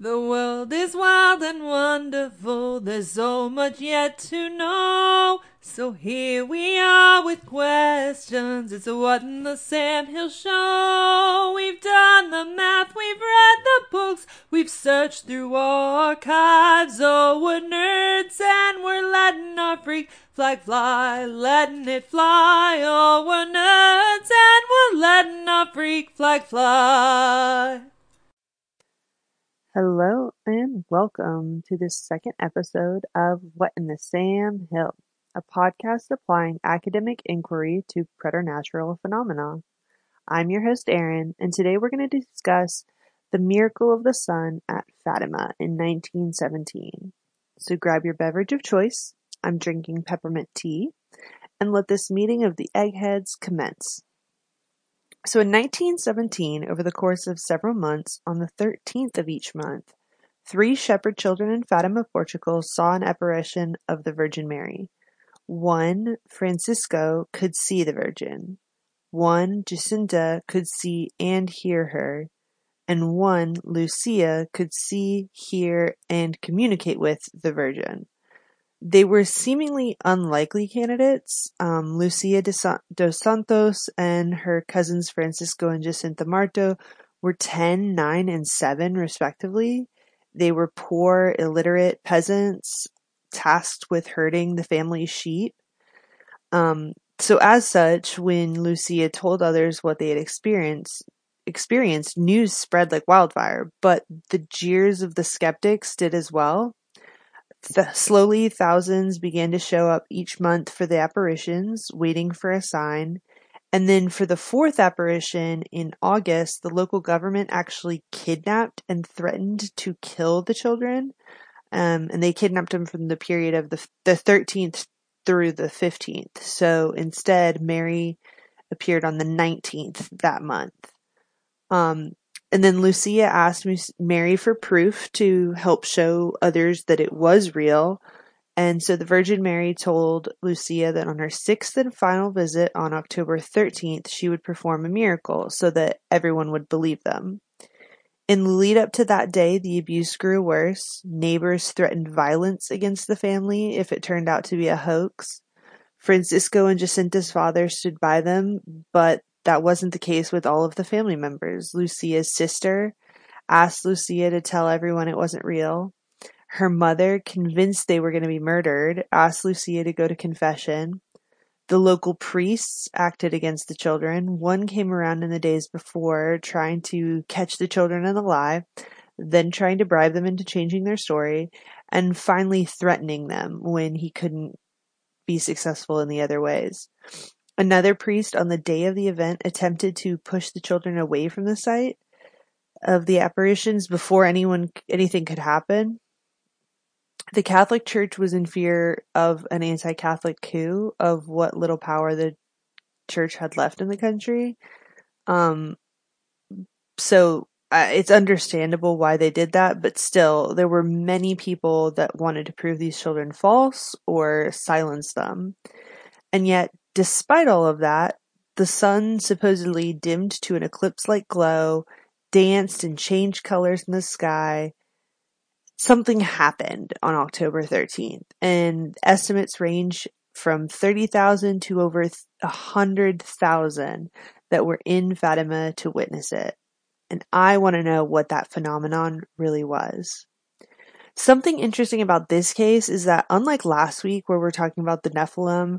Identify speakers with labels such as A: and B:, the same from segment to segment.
A: The world is wild and wonderful, there's so much yet to know. So here we are with questions, it's a what in the Sam Hill show. We've done the math, we've read the books, we've searched through archives. Oh, we're nerds and we're letting our freak flag fly, letting it fly. Oh, we're nerds and we're letting our freak flag fly.
B: Hello and welcome to this second episode of What in the Sam Hill, a podcast applying academic inquiry to preternatural phenomena. I'm your host, Aaron, and today we're going to discuss the miracle of the sun at Fatima in 1917. So grab your beverage of choice. I'm drinking peppermint tea, and let this meeting of the eggheads commence. So in 1917, over the course of several months, on the 13th of each month, three shepherd children in Fatima, Portugal saw an apparition of the Virgin Mary. One, Francisco, could see the Virgin. One, Jacinta, could see and hear her. And one, Lucia, could see, hear, and communicate with the Virgin. They were seemingly unlikely candidates. Um, Lucia dos Santos and her cousins Francisco and Jacinta Marto were 10, 9, and 7, respectively. They were poor, illiterate peasants tasked with herding the family sheep. Um, so, as such, when Lucia told others what they had experienced, experienced, news spread like wildfire. But the jeers of the skeptics did as well. Slowly, thousands began to show up each month for the apparitions, waiting for a sign. And then for the fourth apparition in August, the local government actually kidnapped and threatened to kill the children. Um, and they kidnapped them from the period of the, the 13th through the 15th. So instead, Mary appeared on the 19th that month. Um, and then Lucia asked Mary for proof to help show others that it was real. And so the Virgin Mary told Lucia that on her sixth and final visit on October 13th, she would perform a miracle so that everyone would believe them. In the lead up to that day, the abuse grew worse. Neighbors threatened violence against the family if it turned out to be a hoax. Francisco and Jacinta's father stood by them, but that wasn't the case with all of the family members. Lucia's sister asked Lucia to tell everyone it wasn't real. Her mother, convinced they were going to be murdered, asked Lucia to go to confession. The local priests acted against the children. One came around in the days before trying to catch the children in a lie, then trying to bribe them into changing their story, and finally threatening them when he couldn't be successful in the other ways. Another priest on the day of the event attempted to push the children away from the site of the apparitions before anyone anything could happen. The Catholic Church was in fear of an anti-Catholic coup of what little power the church had left in the country. Um, so uh, it's understandable why they did that, but still, there were many people that wanted to prove these children false or silence them. And yet, Despite all of that, the sun supposedly dimmed to an eclipse-like glow, danced and changed colors in the sky. Something happened on October 13th, and estimates range from 30,000 to over 100,000 that were in Fatima to witness it. And I want to know what that phenomenon really was. Something interesting about this case is that unlike last week where we're talking about the Nephilim,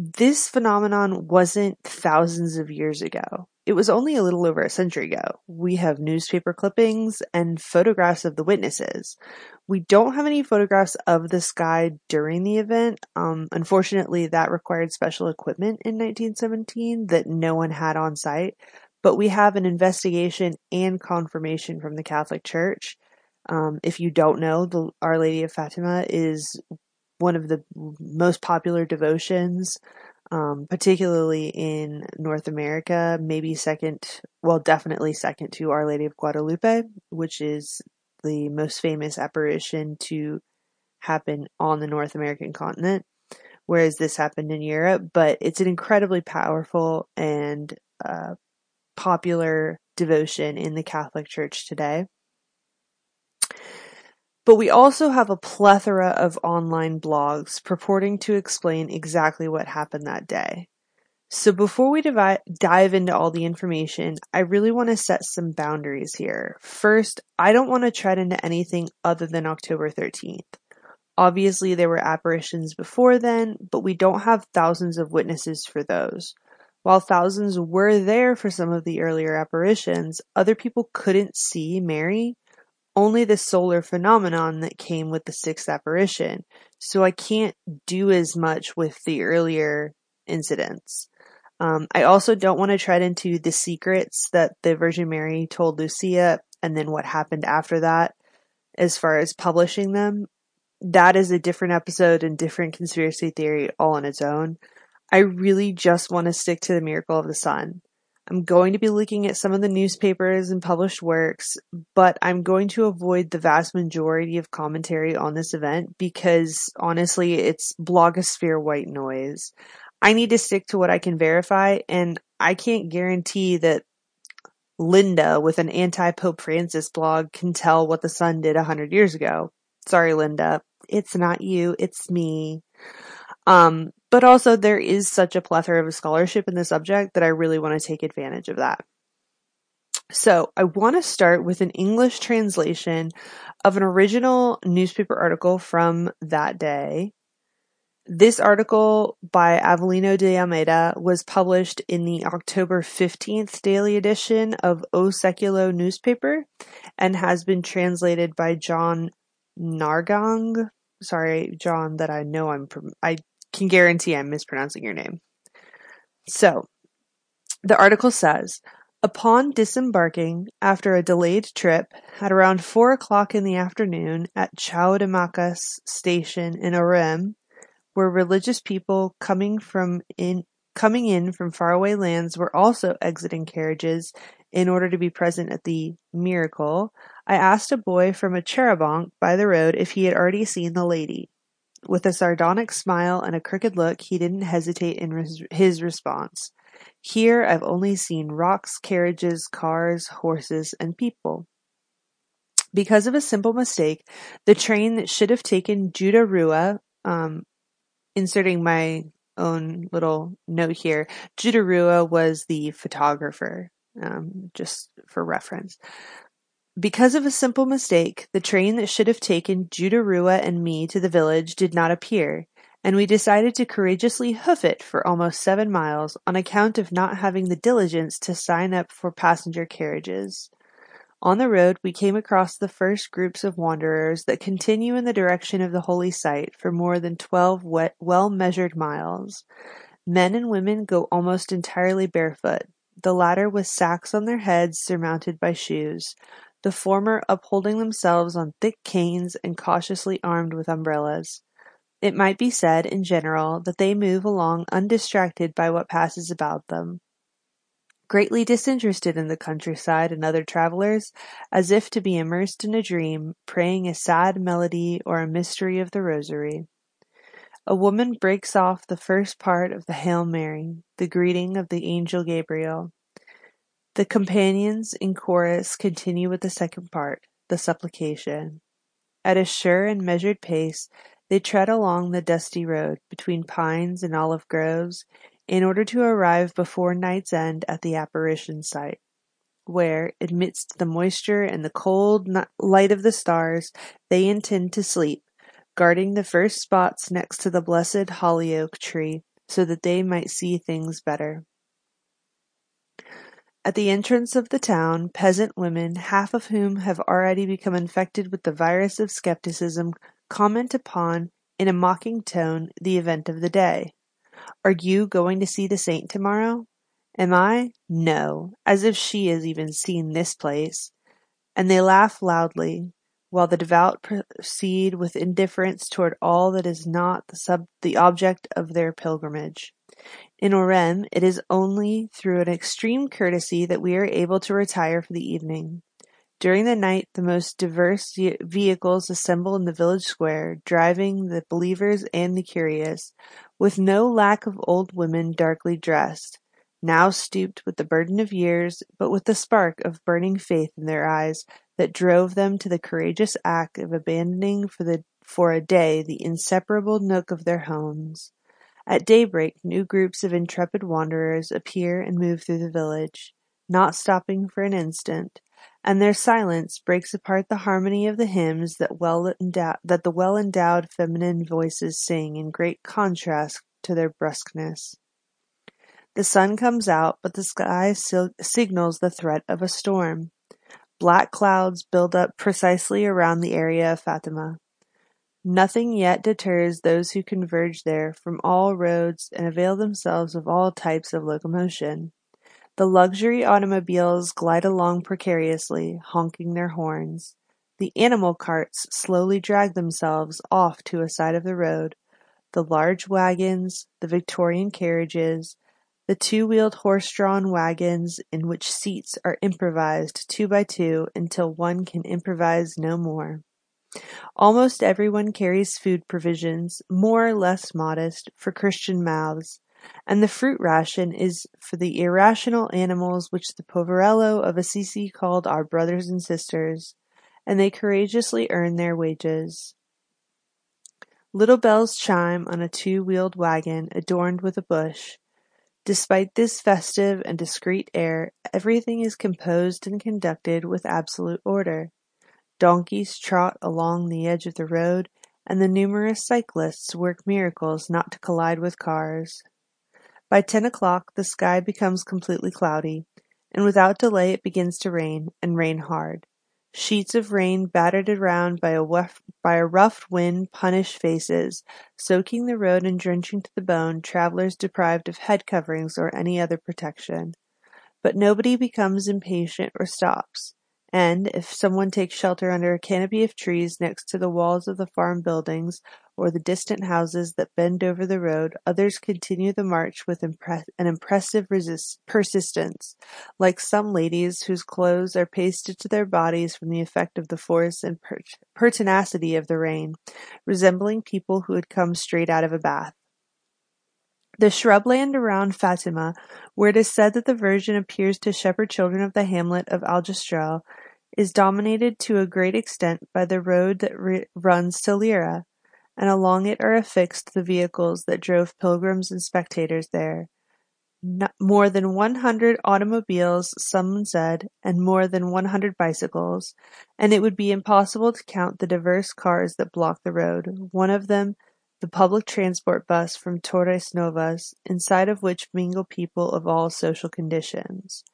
B: this phenomenon wasn't thousands of years ago. It was only a little over a century ago. We have newspaper clippings and photographs of the witnesses. We don't have any photographs of the sky during the event. Um, unfortunately, that required special equipment in 1917 that no one had on site. But we have an investigation and confirmation from the Catholic Church. Um, if you don't know, the Our Lady of Fatima is one of the most popular devotions, um, particularly in North America, maybe second, well, definitely second to Our Lady of Guadalupe, which is the most famous apparition to happen on the North American continent, whereas this happened in Europe. But it's an incredibly powerful and uh, popular devotion in the Catholic Church today. But we also have a plethora of online blogs purporting to explain exactly what happened that day. So before we divi- dive into all the information, I really want to set some boundaries here. First, I don't want to tread into anything other than October 13th. Obviously, there were apparitions before then, but we don't have thousands of witnesses for those. While thousands were there for some of the earlier apparitions, other people couldn't see Mary, only the solar phenomenon that came with the sixth apparition. So I can't do as much with the earlier incidents. Um, I also don't want to tread into the secrets that the Virgin Mary told Lucia and then what happened after that as far as publishing them. That is a different episode and different conspiracy theory all on its own. I really just want to stick to the miracle of the sun. I'm going to be looking at some of the newspapers and published works, but I'm going to avoid the vast majority of commentary on this event because honestly, it's blogosphere white noise. I need to stick to what I can verify, and I can't guarantee that Linda with an anti Pope Francis blog can tell what the sun did a hundred years ago. Sorry, Linda. It's not you, it's me. Um, but also there is such a plethora of scholarship in the subject that I really want to take advantage of that. So I want to start with an English translation of an original newspaper article from that day this article by Avelino de Almeida was published in the October 15th daily edition of O Seculo newspaper and has been translated by John Nargang. Sorry, John, that I know I'm, from I can guarantee I'm mispronouncing your name. So, the article says, Upon disembarking after a delayed trip at around four o'clock in the afternoon at Chaudimakas station in Ourém, where religious people coming from in coming in from faraway lands were also exiting carriages in order to be present at the miracle, I asked a boy from a charabanc by the road if he had already seen the lady. With a sardonic smile and a crooked look, he didn't hesitate in res- his response. Here I've only seen rocks, carriages, cars, horses, and people. Because of a simple mistake, the train that should have taken Judah Ruah um, inserting my own little note here, Judah Ruah was the photographer, um, just for reference. Because of a simple mistake, the train that should have taken Judah Ruah and me to the village did not appear, and we decided to courageously hoof it for almost seven miles on account of not having the diligence to sign up for passenger carriages. On the road we came across the first groups of wanderers that continue in the direction of the holy site for more than twelve well-measured miles. Men and women go almost entirely barefoot, the latter with sacks on their heads surmounted by shoes, the former upholding themselves on thick canes and cautiously armed with umbrellas. It might be said, in general, that they move along undistracted by what passes about them greatly disinterested in the countryside and other travellers, as if to be immersed in a dream, praying a sad melody or a mystery of the rosary. A woman breaks off the first part of the Hail Mary, the greeting of the angel Gabriel. The companions in chorus continue with the second part, the supplication. At a sure and measured pace, they tread along the dusty road between pines and olive groves, in order to arrive before night's end at the apparition site, where, amidst the moisture and the cold light of the stars, they intend to sleep, guarding the first spots next to the blessed holly oak tree, so that they might see things better. At the entrance of the town, peasant women, half of whom have already become infected with the virus of skepticism, comment upon, in a mocking tone, the event of the day. Are you going to see the saint tomorrow? Am I? No, as if she has even seen this place. And they laugh loudly, while the devout proceed with indifference toward all that is not the, sub- the object of their pilgrimage. In Ourém, it is only through an extreme courtesy that we are able to retire for the evening. During the night the most diverse vehicles assemble in the village square, driving the believers and the curious, with no lack of old women darkly dressed, now stooped with the burden of years, but with the spark of burning faith in their eyes that drove them to the courageous act of abandoning for the for a day the inseparable nook of their homes. At daybreak new groups of intrepid wanderers appear and move through the village, not stopping for an instant, and their silence breaks apart the harmony of the hymns that well that the well endowed feminine voices sing in great contrast to their brusqueness. The sun comes out, but the sky signals the threat of a storm. Black clouds build up precisely around the area of Fatima. Nothing yet deters those who converge there from all roads and avail themselves of all types of locomotion. The luxury automobiles glide along precariously, honking their horns. The animal carts slowly drag themselves off to a side of the road. The large wagons, the Victorian carriages, the two-wheeled horse-drawn wagons in which seats are improvised two by two until one can improvise no more. Almost everyone carries food provisions, more or less modest, for Christian mouths, and the fruit ration is for the irrational animals which the Poverello of Assisi called our brothers and sisters, and they courageously earn their wages. Little bells chime on a two-wheeled wagon adorned with a bush. Despite this festive and discreet air, everything is composed and conducted with absolute order. Donkeys trot along the edge of the road, and the numerous cyclists work miracles not to collide with cars. By ten o'clock the sky becomes completely cloudy, and without delay it begins to rain, and rain hard. Sheets of rain battered around by a, wef- by a rough wind punish faces, soaking the road and drenching to the bone travelers deprived of head coverings or any other protection. But nobody becomes impatient or stops. And, if someone takes shelter under a canopy of trees next to the walls of the farm buildings or the distant houses that bend over the road, others continue the march with impre- an impressive resist- persistence, like some ladies whose clothes are pasted to their bodies from the effect of the force and per- pertinacity of the rain, resembling people who had come straight out of a bath. The shrubland around Fatima, where it is said that the Virgin appears to shepherd children of the hamlet of Aljustrel, is dominated to a great extent by the road that runs to Leiria, and along it are affixed the vehicles that drove pilgrims and spectators there. more than one hundred automobiles, some said, and more than one hundred bicycles, and it would be impossible to count the diverse cars that block the road, one of them the public transport bus from Torres Novas, inside of which mingle people of all social conditions.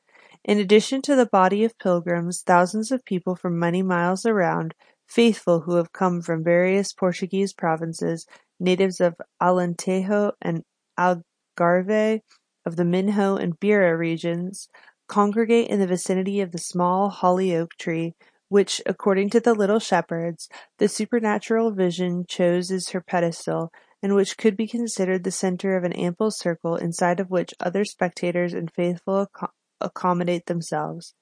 B: In addition to the body of pilgrims, thousands of people from many miles around, faithful who have come from various Portuguese provinces, natives of Alentejo and Algarve, of the Minho and Beira regions, congregate in the vicinity of the small holly oak tree which, according to the little shepherds, the supernatural vision chose as her pedestal, and which could be considered the centre of an ample circle inside of which other spectators and faithful accommodate themselves.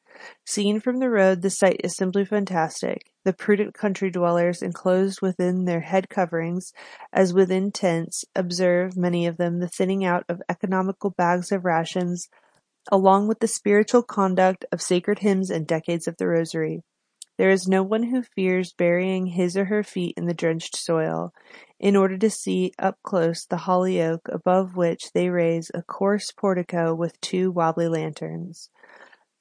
B: Seen from the road, the sight is simply fantastic. The prudent country dwellers, enclosed within their head coverings, as within tents, observe, many of them, the thinning out of economical bags of rations, along with the spiritual conduct of sacred hymns and decades of the Rosary. There is no one who fears burying his or her feet in the drenched soil, in order to see up close the holly oak above which they raise a coarse portico with two wobbly lanterns.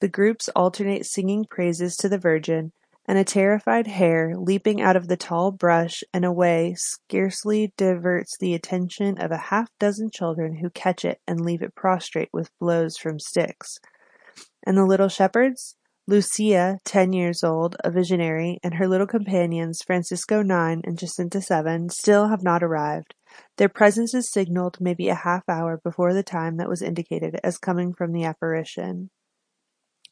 B: The groups alternate singing praises to the Virgin, and a terrified hare, leaping out of the tall brush and away, scarcely diverts the attention of a half dozen children who catch it and leave it prostrate with blows from sticks. And the little shepherds? Lucia, ten years old, a visionary, and her little companions, Francisco nine and Jacinta seven, still have not arrived. Their presence is signalled maybe a half hour before the time that was indicated as coming from the apparition.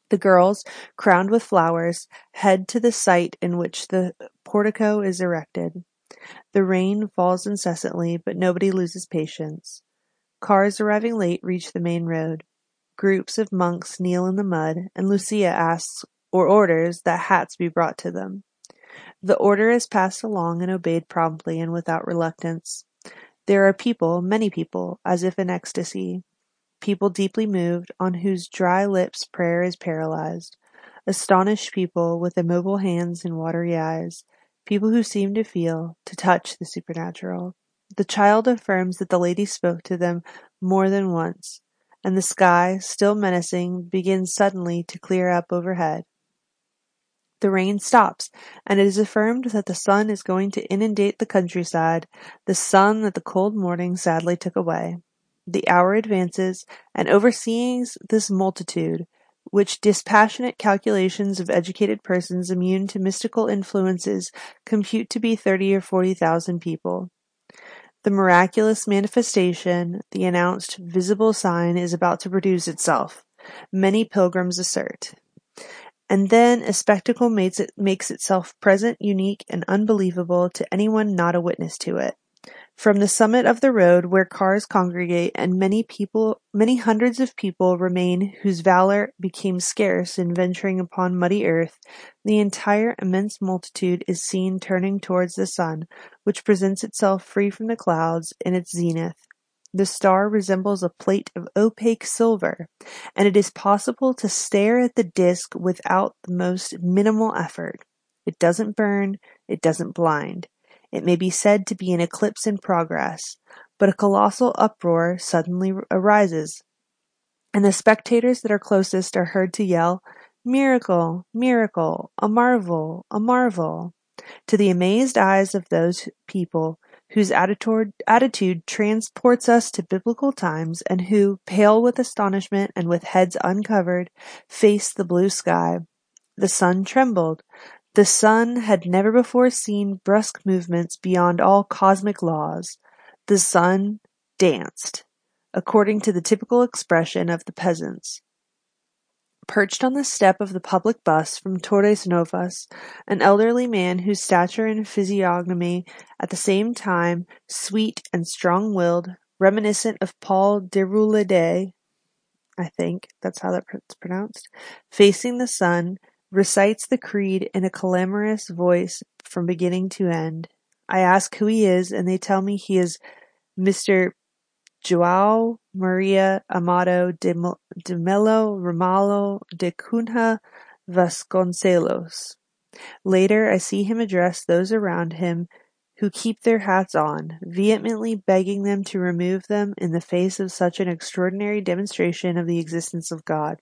B: The girls, crowned with flowers, head to the site in which the portico is erected. The rain falls incessantly, but nobody loses patience. Cars arriving late reach the main road. Groups of monks kneel in the mud, and Lucia asks or orders that hats be brought to them. The order is passed along and obeyed promptly and without reluctance. There are people, many people, as if in ecstasy, people deeply moved, on whose dry lips prayer is paralyzed. astonished people with immobile hands and watery eyes, people who seem to feel, to touch the supernatural. The child affirms that the lady spoke to them more than once, and the sky, still menacing, begins suddenly to clear up overhead. The rain stops, and it is affirmed that the sun is going to inundate the countryside, the sun that the cold morning sadly took away. The hour advances, and overseeing this multitude, which dispassionate calculations of educated persons immune to mystical influences compute to be thirty or forty thousand people. The miraculous manifestation, the announced visible sign, is about to produce itself, many pilgrims assert. And then a spectacle makes, it, makes itself present, unique, and unbelievable to anyone not a witness to it. From the summit of the road where cars congregate and many people, many hundreds of people remain whose valor became scarce in venturing upon muddy earth, the entire immense multitude is seen turning towards the sun, which presents itself free from the clouds in its zenith. The star resembles a plate of opaque silver, and it is possible to stare at the disk without the most minimal effort. It doesn't burn, it doesn't blind. It may be said to be an eclipse in progress, but a colossal uproar suddenly arises, and the spectators that are closest are heard to yell, Miracle! Miracle! A marvel! A marvel! To the amazed eyes of those people whose attitude, transports us to biblical times and who, pale with astonishment and with heads uncovered, face the blue sky. The sun trembled, the sun had never before seen brusque movements beyond all cosmic laws. The sun danced, according to the typical expression of the peasants. Perched on the step of the public bus from Torres Novas, an elderly man whose stature and physiognomy, at the same time sweet and strong-willed, reminiscent of Paul Deroulede, I think that's how that's pronounced, facing the sun, recites the creed in a clamorous voice from beginning to end. I ask who he is, and they tell me he is Mr. Joao Maria Amado de, Melo Ramalho de Cunha Vasconcelos. Later, I see him address those around him who keep their hats on, vehemently begging them to remove them in the face of such an extraordinary demonstration of the existence of God.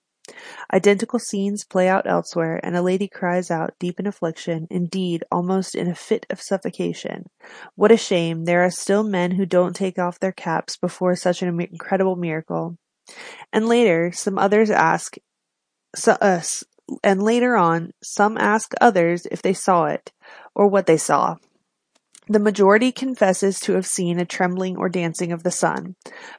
B: Identical scenes play out elsewhere, and a lady cries out, deep in affliction, indeed almost in a fit of suffocation, "What a shame! There are still men who don't take off their caps before such an incredible miracle." And later, some others ask, so, uh, and later on, some ask others if they saw it, or what they saw. The majority confesses to have seen a trembling or dancing of the sun,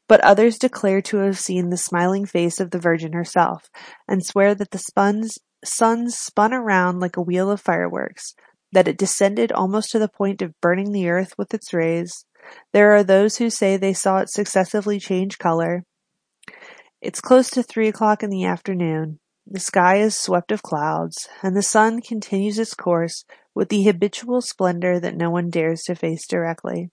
B: but others declare to have seen the smiling face of the Virgin herself, and swear that the sun spun around like a wheel of fireworks, that it descended almost to the point of burning the earth with its rays. There are those who say they saw it successively change color. It's close to three o'clock in the afternoon. The sky is swept of clouds, and the sun continues its course with the habitual splendor that no one dares to face directly.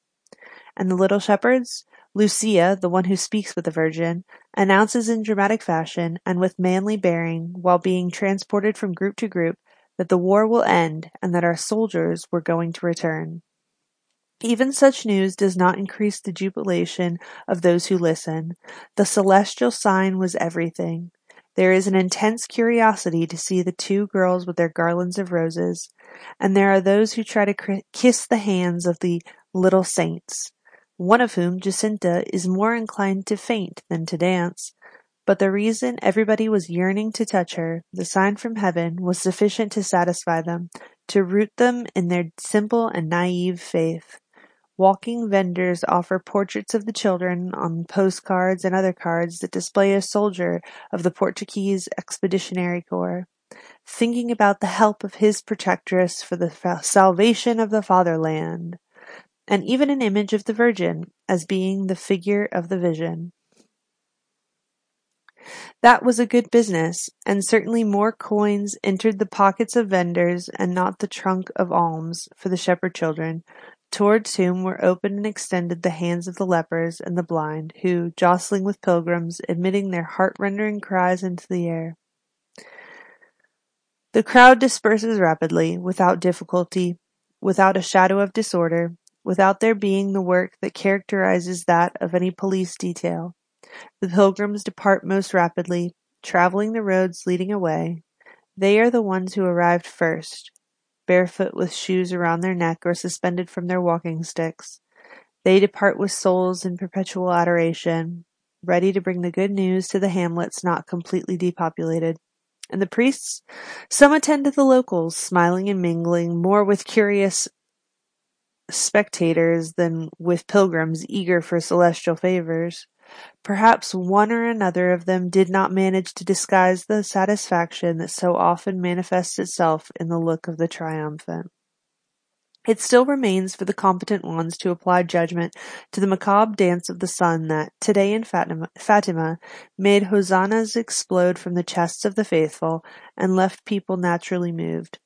B: And the little shepherds? Lucia, the one who speaks with the Virgin, announces in dramatic fashion, and with manly bearing, while being transported from group to group, that the war will end, and that our soldiers were going to return. Even such news does not increase the jubilation of those who listen. The celestial sign was everything. There is an intense curiosity to see the two girls with their garlands of roses, and there are those who try to kiss the hands of the little saints, one of whom, Jacinta, is more inclined to faint than to dance. But the reason everybody was yearning to touch her, the sign from heaven, was sufficient to satisfy them, to root them in their simple and naive faith. Walking vendors offer portraits of the children on postcards and other cards that display a soldier of the Portuguese Expeditionary Corps, thinking about the help of his protectress for the salvation of the fatherland, and even an image of the Virgin as being the figure of the vision. That was a good business, and certainly more coins entered the pockets of vendors and not the trunk of alms for the shepherd children, towards whom were opened and extended the hands of the lepers and the blind, who, jostling with pilgrims, emitting their heart-rending cries into the air, The crowd disperses rapidly, without difficulty, without a shadow of disorder, without there being the work that characterizes that of any police detail. The pilgrims depart most rapidly, traveling the roads leading away. They are the ones who arrived first, barefoot with shoes around their neck or suspended from their walking sticks. They depart with souls in perpetual adoration, ready to bring the good news to the hamlets not completely depopulated. And the priests? Some attend to the locals, smiling and mingling more with curious spectators than with pilgrims eager for celestial favors. Perhaps one or another of them did not manage to disguise the satisfaction that so often manifests itself in the look of the triumphant. It still remains for the competent ones to apply judgment to the macabre dance of the sun that, today in Fatima, Fatima, made hosannas explode from the chests of the faithful and left people naturally moved.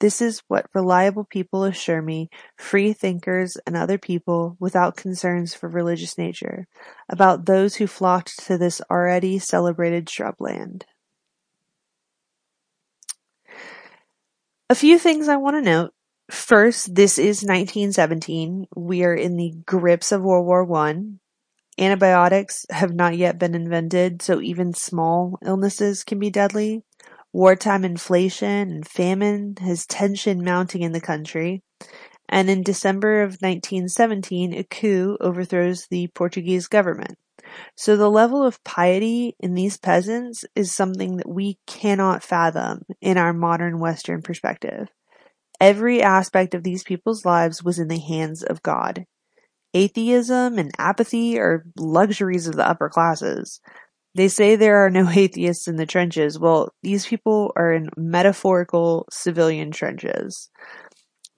B: This is what reliable people assure me, free thinkers and other people without concerns for religious nature, about those who flocked to this already celebrated shrubland. A few things I want to note. First, this is 1917. We are in the grips of World War One. Antibiotics have not yet been invented, so even small illnesses can be deadly. Wartime inflation and famine has tension mounting in the country. And in December of 1917, a coup overthrows the Portuguese government. So the level of piety in these peasants is something that we cannot fathom in our modern Western perspective. Every aspect of these people's lives was in the hands of God. Atheism and apathy are luxuries of the upper classes. They say there are no atheists in the trenches. Well, these people are in metaphorical civilian trenches.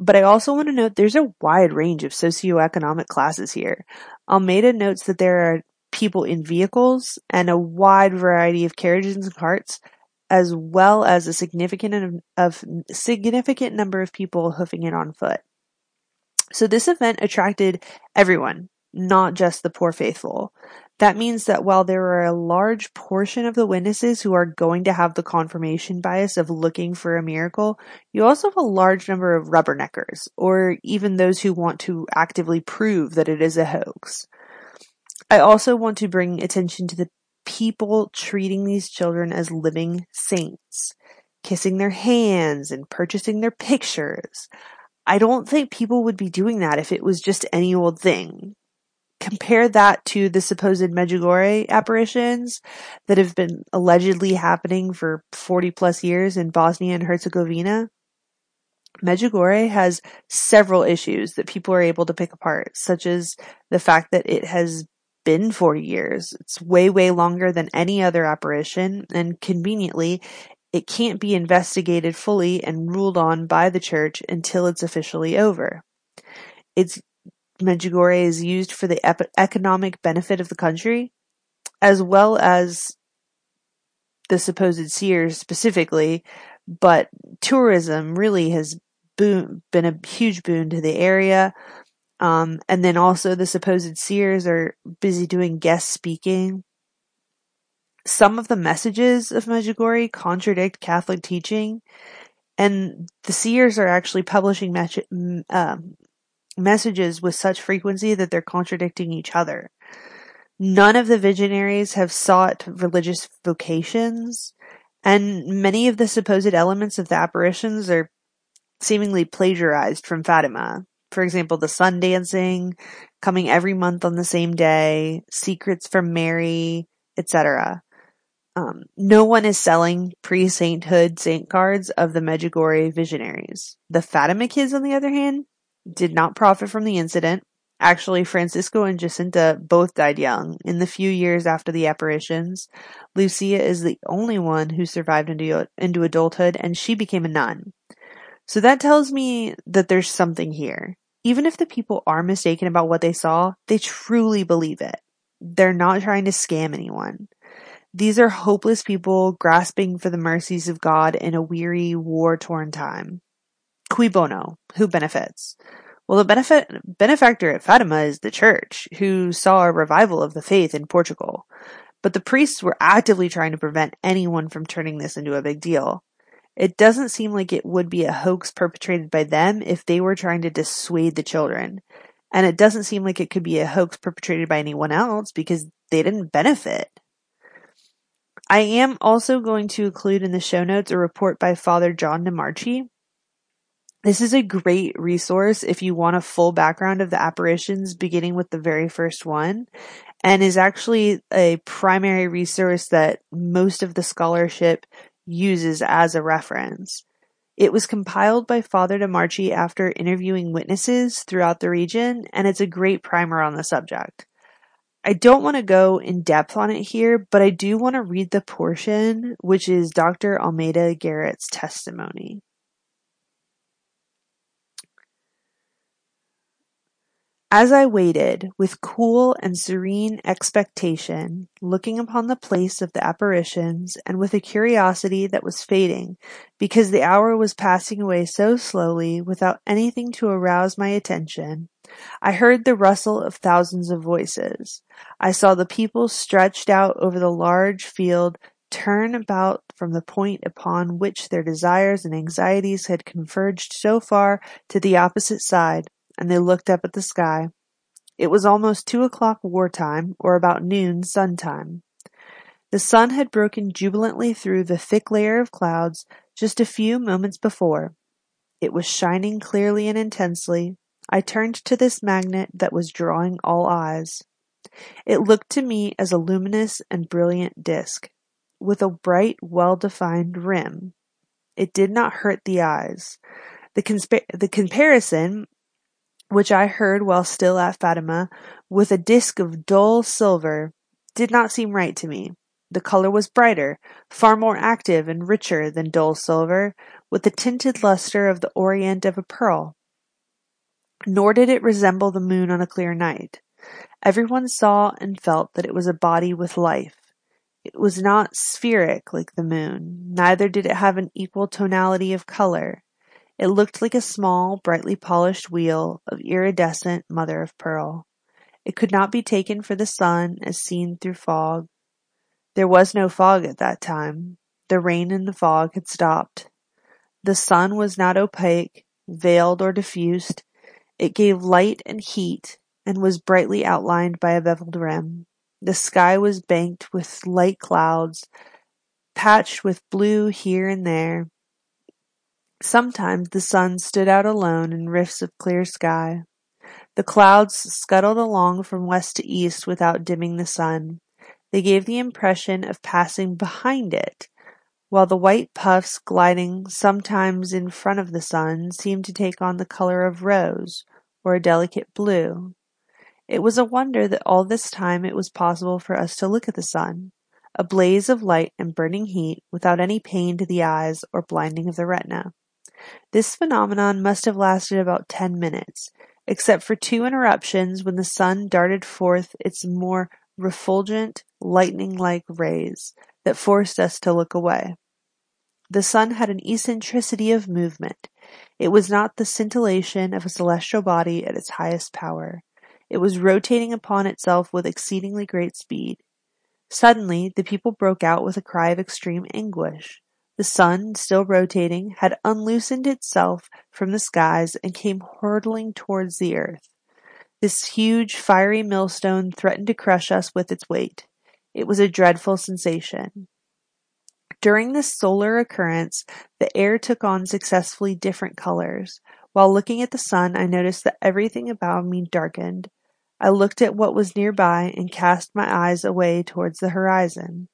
B: But I also want to note there's a wide range of socioeconomic classes here. Almeida notes that there are people in vehicles and a wide variety of carriages and carts as well as a significant of significant number of people hoofing it on foot. So this event attracted everyone, not just the poor faithful. That means that while there are a large portion of the witnesses who are going to have the confirmation bias of looking for a miracle, you also have a large number of rubberneckers, or even those who want to actively prove that it is a hoax. I also want to bring attention to the people treating these children as living saints, kissing their hands and purchasing their pictures. I don't think people would be doing that if it was just any old thing. Compare that to the supposed Medjugorje apparitions that have been allegedly happening for 40 plus years in Bosnia and Herzegovina. Medjugorje has several issues that people are able to pick apart, such as the fact that it has been 40 years. It's way, way longer than any other apparition, and conveniently, it can't be investigated fully and ruled on by the church until it's officially over. It's Medjugorje is used for the economic benefit of the country, as well as the supposed seers specifically, but tourism really has been a huge boon to the area. Um, and then also the supposed seers are busy doing guest speaking. Some of the messages of Medjugorje contradict Catholic teaching, and the seers are actually publishing me- um, messages with such frequency that they're contradicting each other. None of the visionaries have sought religious vocations, and many of the supposed elements of the apparitions are seemingly plagiarized from Fatima. For example, the sun dancing, coming every month on the same day, secrets from Mary, etc. Um, no one is selling pre-sainthood saint cards of the Medjugorje visionaries. The Fatima kids, on the other hand, did not profit from the incident. Actually, Francisco and Jacinta both died young in the few years after the apparitions. Lucia is the only one who survived into, into adulthood, and she became a nun. So that tells me that there's something here. Even if the people are mistaken about what they saw, they truly believe it. They're not trying to scam anyone. These are hopeless people grasping for the mercies of God in a weary, war-torn time. Cui bono? Who benefits? Well, the benefit, benefactor at Fatima is the church, who saw a revival of the faith in Portugal. But the priests were actively trying to prevent anyone from turning this into a big deal. It doesn't seem like it would be a hoax perpetrated by them if they were trying to dissuade the children. And it doesn't seem like it could be a hoax perpetrated by anyone else because they didn't benefit. I am also going to include in the show notes a report by Father John DeMarchi. This is a great resource if you want a full background of the apparitions, beginning with the very first one, and is actually a primary resource that most of the scholarship uses as a reference. It was compiled by Father DeMarchi after interviewing witnesses throughout the region, and it's a great primer on the subject. I don't want to go in depth on it here, but I do want to read the portion, which is Dr. Almeida Garrett's testimony. As I waited, with cool and serene expectation, looking upon the place of the apparitions, and with a curiosity that was fading, because the hour was passing away so slowly without anything to arouse my attention, I heard the rustle of thousands of voices. I saw the people stretched out over the large field turn about from the point upon which their desires and anxieties had converged so far to the opposite side and they looked up at the sky. It was almost two o'clock wartime, or about noon sun time. The sun had broken jubilantly through the thick layer of clouds just a few moments before. It was shining clearly and intensely. I turned to this magnet that was drawing all eyes. It looked to me as a luminous and brilliant disk, with a bright, well-defined rim. It did not hurt the eyes. The, consp- the comparison which I heard while still at Fatima, with a disk of dull silver, did not seem right to me. The color was brighter, far more active and richer than dull silver, with the tinted luster of the orient of a pearl. Nor did it resemble the moon on a clear night. Everyone saw and felt that it was a body with life. It was not spheric like the moon, neither did it have an equal tonality of color. It looked like a small, brightly polished wheel of iridescent mother of pearl. It could not be taken for the sun as seen through fog. There was no fog at that time. The rain and the fog had stopped. The sun was not opaque, veiled, or diffused. It gave light and heat, and was brightly outlined by a beveled rim. The sky was banked with light clouds, patched with blue here and there. Sometimes the sun stood out alone in rifts of clear sky. The clouds scuttled along from west to east without dimming the sun. They gave the impression of passing behind it, while the white puffs gliding sometimes in front of the sun seemed to take on the color of rose or a delicate blue. It was a wonder that all this time it was possible for us to look at the sun, a blaze of light and burning heat, without any pain to the eyes or blinding of the retina. This phenomenon must have lasted about ten minutes, except for two interruptions when the sun darted forth its more refulgent, lightning-like rays that forced us to look away. The sun had an eccentricity of movement. It was not the scintillation of a celestial body at its highest power. It was rotating upon itself with exceedingly great speed. Suddenly the people broke out with a cry of extreme anguish. The sun, still rotating, had unloosened itself from the skies and came hurtling towards the earth. This huge, fiery millstone threatened to crush us with its weight. It was a dreadful sensation. During this solar occurrence, the air took on successively different colors. While looking at the sun, I noticed that everything about me darkened. I looked at what was nearby and cast my eyes away towards the horizon.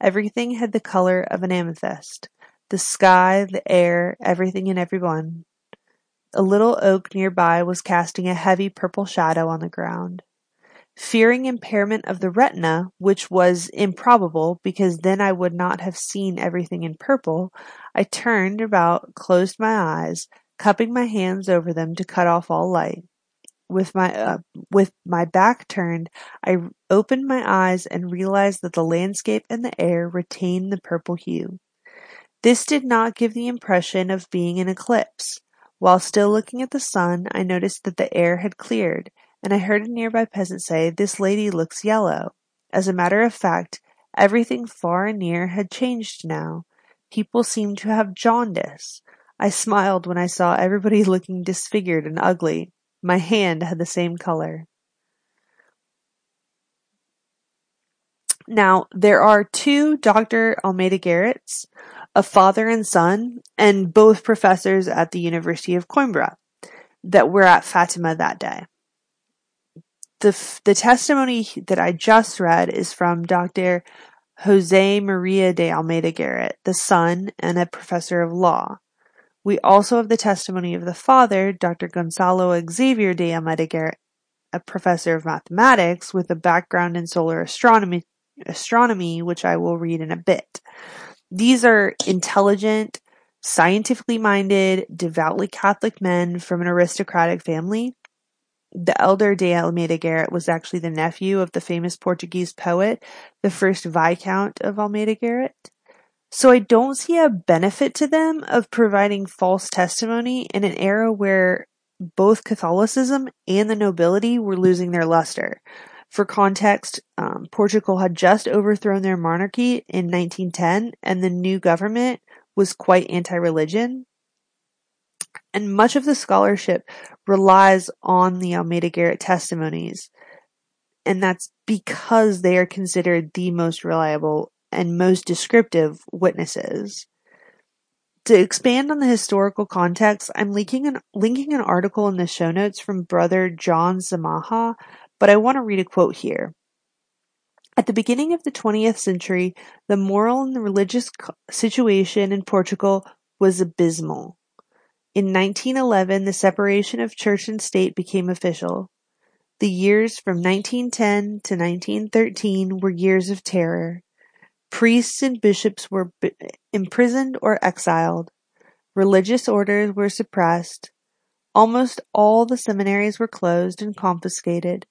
B: Everything had the color of an amethyst. The sky, the air, everything and everyone. A little oak nearby was casting a heavy purple shadow on the ground. Fearing impairment of the retina, which was improbable because then I would not have seen everything in purple, I turned about, closed my eyes, cupping my hands over them to cut off all light. With my uh, with my back turned, I opened my eyes and realized that the landscape and the air retained the purple hue. This did not give the impression of being an eclipse. While still looking at the sun, I noticed that the air had cleared, and I heard a nearby peasant say, "This lady looks yellow." As a matter of fact, everything far and near had changed now. People seemed to have jaundice. I smiled when I saw everybody looking disfigured and ugly. My hand had the same color. Now, there are two Dr. Almeida Garretts, a father and son, and both professors at the University of Coimbra that were at Fatima that day. The, the testimony that I just read is from Dr. Jose Maria de Almeida Garrett, the son and a professor of law. We also have the testimony of the father, Dr. Gonzalo Xavier de Almeida Garrett, a professor of mathematics with a background in solar astronomy, astronomy, which I will read in a bit. These are intelligent, scientifically minded, devoutly Catholic men from an aristocratic family. The elder de Almeida Garrett was actually the nephew of the famous Portuguese poet, the first Viscount of Almeida Garrett. So I don't see a benefit to them of providing false testimony in an era where both Catholicism and the nobility were losing their luster. For context, um, Portugal had just overthrown their monarchy in 1910, and the new government was quite anti-religion. And much of the scholarship relies on the Almeida Garrett testimonies, and that's because they are considered the most reliable and most descriptive witnesses. To expand on the historical context, I'm linking an, linking an article in the show notes from brother John Zamaha, but I want to read a quote here. At the beginning of the 20th century, the moral and the religious situation in Portugal was abysmal. In 1911, the separation of church and state became official. The years from 1910 to 1913 were years of terror. Priests and bishops were imprisoned or exiled. Religious orders were suppressed. Almost all the seminaries were closed and confiscated.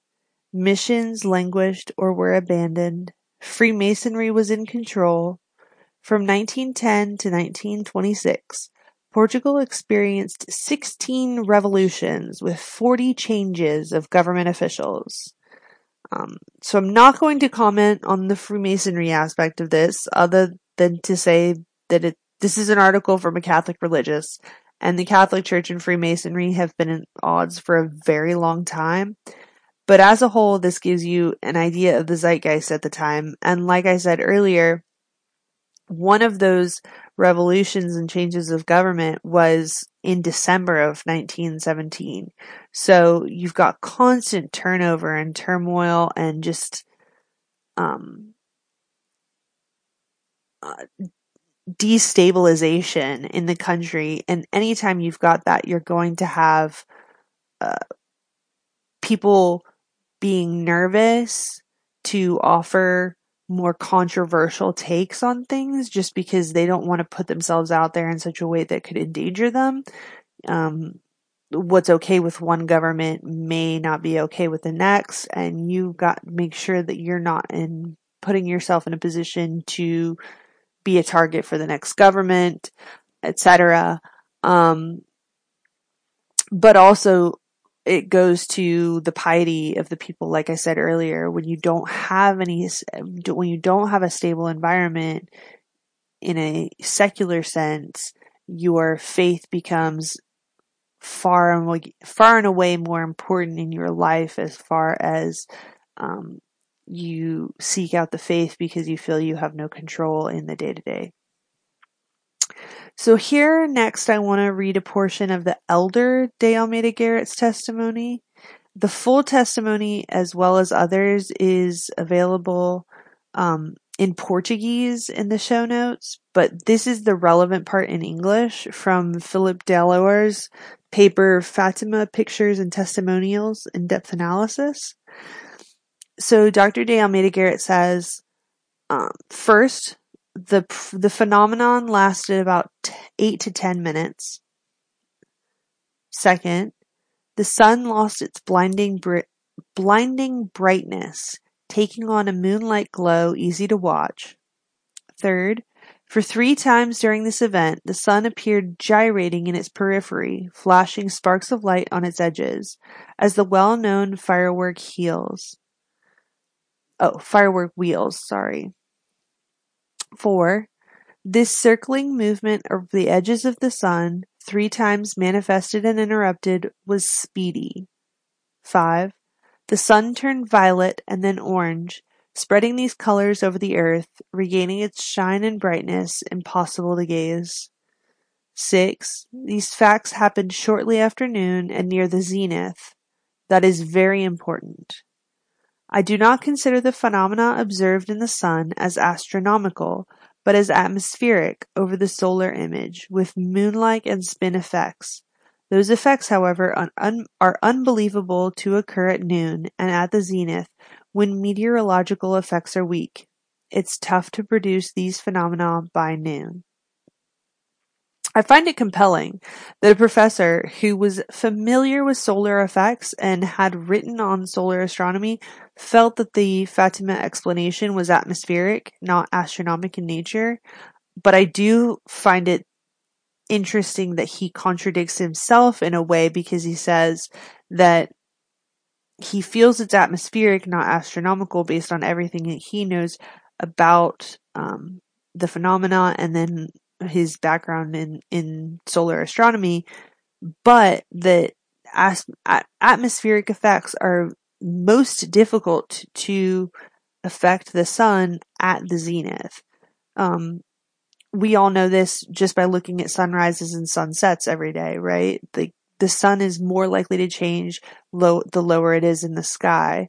B: Missions languished or were abandoned. Freemasonry was in control. From 1910 to 1926, Portugal experienced 16 revolutions with 40 changes of government officials. Um, so I'm not going to comment on the Freemasonry aspect of this, other than to say that it, this is an article from a Catholic religious, and the Catholic Church and Freemasonry have been at odds for a very long time. But as a whole, this gives you an idea of the zeitgeist at the time. And like I said earlier, one of those revolutions and changes of government was in December of 1917. So you've got constant turnover and turmoil and just um, uh, destabilization in the country. And anytime you've got that, you're going to have uh, people being nervous to offer more controversial takes on things just because they don't want to put themselves out there in such a way that could endanger them. Um, what's okay with one government may not be okay with the next, and you've got to make sure that you're not in putting yourself in a position to be a target for the next government, etc. Um, but also it goes to the piety of the people. Like I said earlier, when you don't have any, when you don't have a stable environment in a secular sense, your faith becomes far and far and away more important in your life as far as um, you seek out the faith because you feel you have no control in the day to day. So here next I want to read a portion of the elder De Almeida Garrett's testimony. The full testimony as well as others is available um, in Portuguese in the show notes, but this is the relevant part in English from Philip Dalleur's paper Fatima Pictures and Testimonials in Depth Analysis. So Dr. De Almeida Garrett says, um, first, the the phenomenon lasted about eight to ten minutes. Second, the sun lost its blinding br- blinding brightness, taking on a moonlight glow easy to watch. Third, for three times during this event, the sun appeared gyrating in its periphery, flashing sparks of light on its edges, as the well-known firework heels. Oh, firework wheels, sorry. Four, This circling movement of the edges of the sun, three times manifested and interrupted, was speedy. 5. The sun turned violet and then orange, spreading these colors over the earth, regaining its shine and brightness, impossible to gaze. 6. These facts happened shortly after noon and near the zenith. That is very important. I do not consider the phenomena observed in the sun as astronomical, but as atmospheric over the solar image, with moon-like and spin effects. Those effects, however, un- un- are unbelievable to occur at noon and at the zenith, when meteorological effects are weak. It's tough to produce these phenomena by noon. I find it compelling that a professor who was familiar with solar effects and had written on solar astronomy felt that the Fatima explanation was atmospheric, not astronomic in nature. But I do find it interesting that he contradicts himself in a way because he says that he feels it's atmospheric, not astronomical, based on everything that he knows about um, the phenomena and then his background in, in solar astronomy, but that as, atmospheric effects are most difficult to affect the sun at the zenith. Um, we all know this just by looking at sunrises and sunsets every day, right? The the sun is more likely to change low the lower it is in the sky.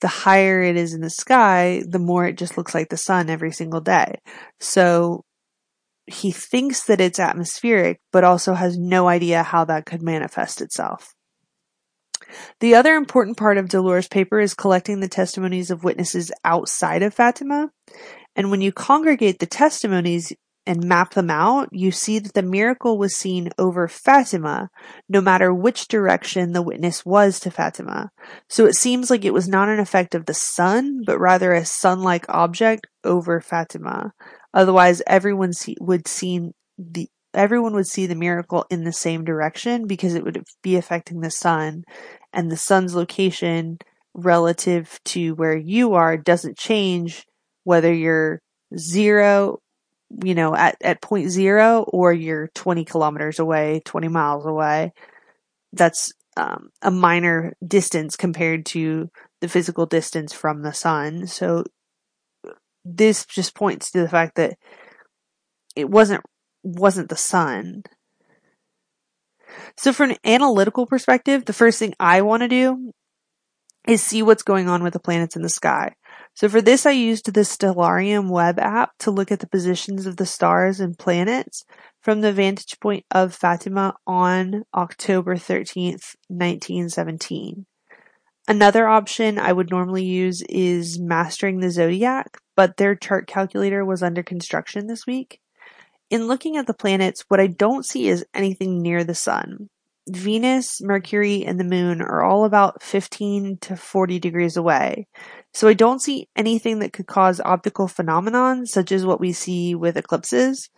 B: The higher it is in the sky, the more it just looks like the sun every single day. So he thinks that it's atmospheric, but also has no idea how that could manifest itself. The other important part of Dalleur's paper is collecting the testimonies of witnesses outside of Fatima. And when you congregate the testimonies, and map them out, you see that the miracle was seen over Fatima, no matter which direction the witness was to Fatima. So it seems like it was not an effect of the sun, but rather a sun-like object over Fatima. Otherwise, everyone see, would see the everyone would see the miracle in the same direction because it would be affecting the sun, and the sun's location relative to where you are doesn't change whether you're zero you know, at, at point zero or you're 20 kilometers away, 20 miles away. That's um, a minor distance compared to the physical distance from the sun. So this just points to the fact that it wasn't wasn't the sun. So from an analytical perspective, the first thing I want to do is see what's going on with the planets in the sky. So for this, I used the Stellarium web app to look at the positions of the stars and planets from the vantage point of Fatima on October 13th, 1917. Another option I would normally use is Mastering the Zodiac, but their chart calculator was under construction this week. In looking at the planets, what I don't see is anything near the sun. Venus, Mercury, and the moon are all about 15 to 40 degrees away. So I don't see anything that could cause optical phenomenon such as what we see with eclipses.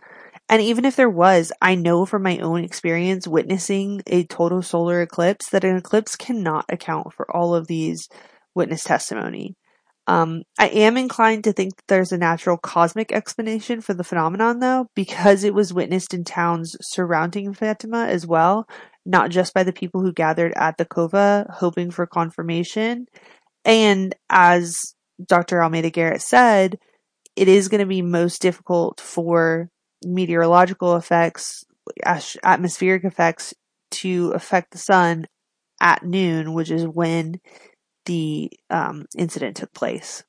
B: And even if there was, I know from my own experience witnessing a total solar eclipse that an eclipse cannot account for all of these witness testimony. Um, I am inclined to think that there's a natural cosmic explanation for the phenomenon though, because it was witnessed in towns surrounding Fatima as well, not just by the people who gathered at the Cova hoping for confirmation. And as Dr. Almeida Garrett said, it is going to be most difficult for meteorological effects, atmospheric effects to affect the sun at noon, which is when the um, incident took place.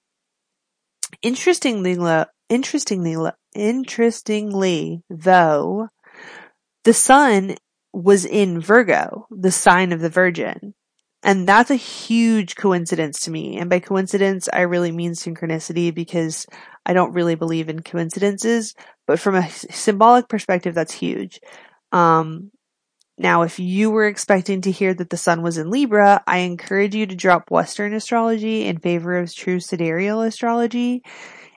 B: Interestingly, interestingly, interestingly, though, the sun was in Virgo, the sign of the Virgin. And that's a huge coincidence to me. And by coincidence, I really mean synchronicity because I don't really believe in coincidences, but from a symbolic perspective, that's huge. Um, now, if you were expecting to hear that the sun was in Libra, I encourage you to drop Western astrology in favor of true sidereal astrology.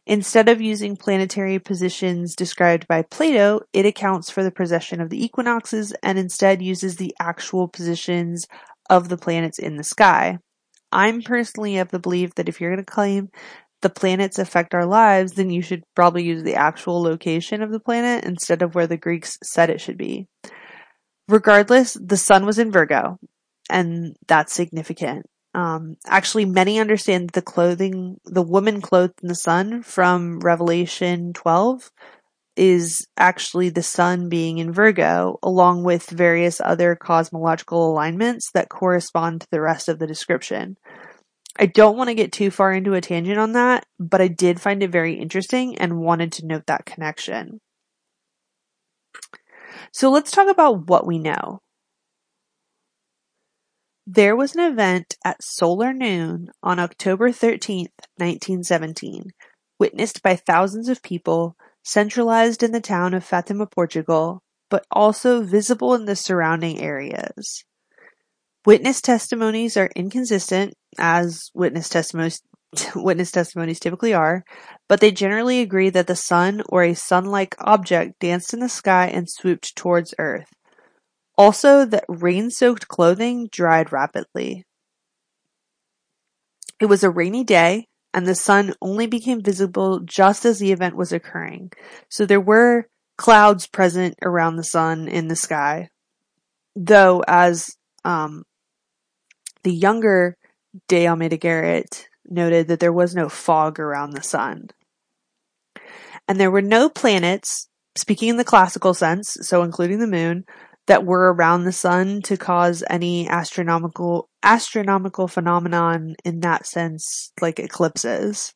B: Instead of using planetary positions described by Plato, it accounts for the precession of the equinoxes and instead uses the actual positions of the planets in the sky. I'm personally of the belief that if you're going to claim the planets affect our lives, then you should probably use the actual location of the planet instead of where the Greeks said it should be. Regardless, the sun was in Virgo, and that's significant. Um, actually, many understand the clothing, the woman clothed in the sun from Revelation 12 is actually the sun being in Virgo, along with various other cosmological alignments that correspond to the rest of the description. I don't want to get too far into a tangent on that, but I did find it very interesting and wanted to note that connection. So let's talk about what we know. There was an event at solar noon on October 13th, 1917, witnessed by thousands of people, centralized in the town of Fatima, Portugal, but also visible in the surrounding areas. Witness testimonies are inconsistent, as witness testimonies witness testimonies typically are, but they generally agree that the sun or a sun-like object danced in the sky and swooped towards Earth. Also, that rain-soaked clothing dried rapidly. It was a rainy day, and the sun only became visible just as the event was occurring. So there were clouds present around the sun in the sky. Though, as um, the younger De Almeida Garrett noted that there was no fog around the sun. And there were no planets, speaking in the classical sense, so including the moon, that were around the sun to cause any astronomical astronomical phenomenon in that sense like eclipses.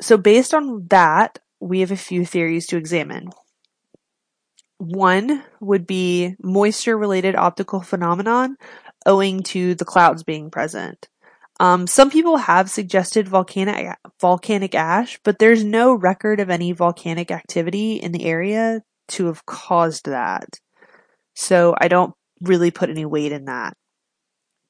B: So based on that, we have a few theories to examine. One would be moisture related optical phenomenon owing to the clouds being present. Um, some people have suggested volcanic volcanic ash, but there's no record of any volcanic activity in the area to have caused that. So I don't really put any weight in that.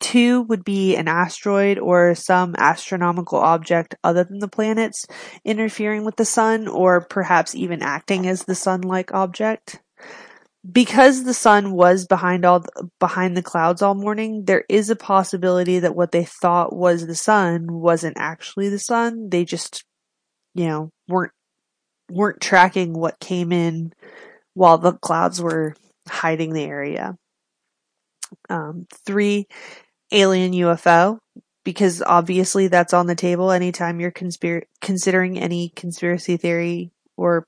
B: Two would be an asteroid or some astronomical object other than the planets interfering with the sun or perhaps even acting as the sun-like object because the sun was behind all the, behind the clouds all morning, there is a possibility that what they thought was the sun wasn't actually the sun. They just, you know, weren't weren't tracking what came in while the clouds were hiding the area. Um, three, alien UFO, because obviously that's on the table anytime you're conspir- considering any conspiracy theory or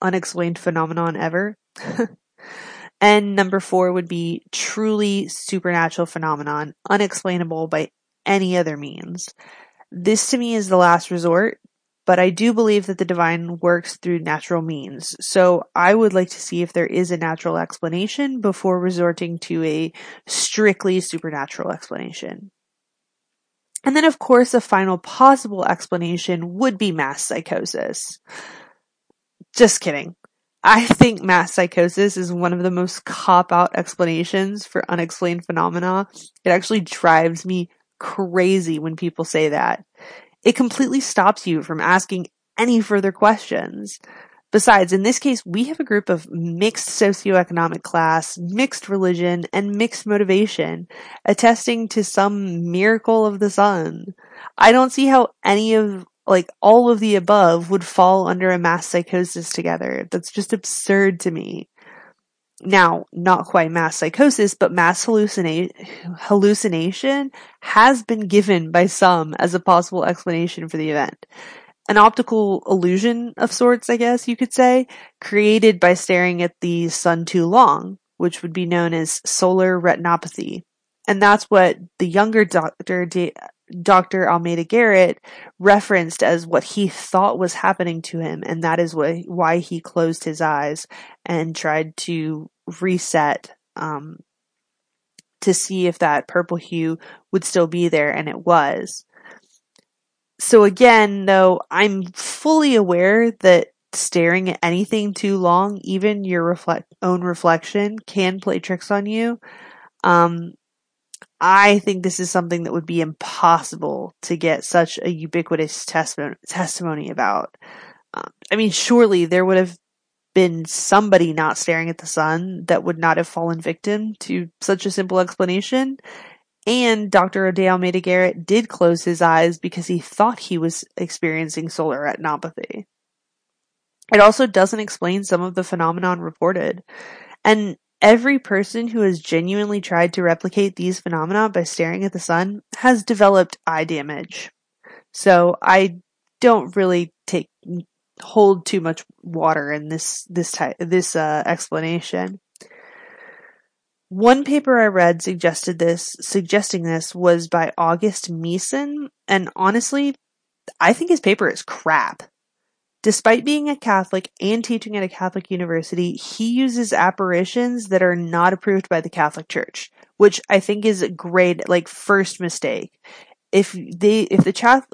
B: unexplained phenomenon ever. and number four would be truly supernatural phenomenon, unexplainable by any other means. This to me is the last resort, but I do believe that the divine works through natural means. So I would like to see if there is a natural explanation before resorting to a strictly supernatural explanation. And then of course a final possible explanation would be mass psychosis. Just kidding. I think mass psychosis is one of the most cop out explanations for unexplained phenomena. It actually drives me crazy when people say that. It completely stops you from asking any further questions. Besides, in this case, we have a group of mixed socioeconomic class, mixed religion, and mixed motivation, attesting to some miracle of the sun. I don't see how any of like all of the above would fall under a mass psychosis together. That's just absurd to me. Now, not quite mass psychosis, but mass hallucina- hallucination has been given by some as a possible explanation for the event. An optical illusion of sorts, I guess you could say, created by staring at the sun too long, which would be known as solar retinopathy. And that's what the younger Dr. Dr. Almeida Garrett referenced as what he thought was happening to him, and that is why he closed his eyes and tried to reset um, to see if that purple hue would still be there, and it was. So again, though, I'm fully aware that staring at anything too long, even your reflect own reflection, can play tricks on you. Um, I think this is something that would be impossible to get such a ubiquitous testimony, testimony about. Um, I mean, surely there would have been somebody not staring at the sun that would not have fallen victim to such a simple explanation. And Dr. De Almeida Garrett did close his eyes because he thought he was experiencing solar retinopathy. It also doesn't explain some of the phenomenon reported. And every person who has genuinely tried to replicate these phenomena by staring at the sun has developed eye damage. So I don't really take hold too much water in this this type this uh, explanation. One paper I read suggested this suggesting this was by August Meessen, and honestly, I think his paper is crap. Despite being a Catholic and teaching at a Catholic university, he uses apparitions that are not approved by the Catholic Church, which I think is a great, like, first mistake. If they, if the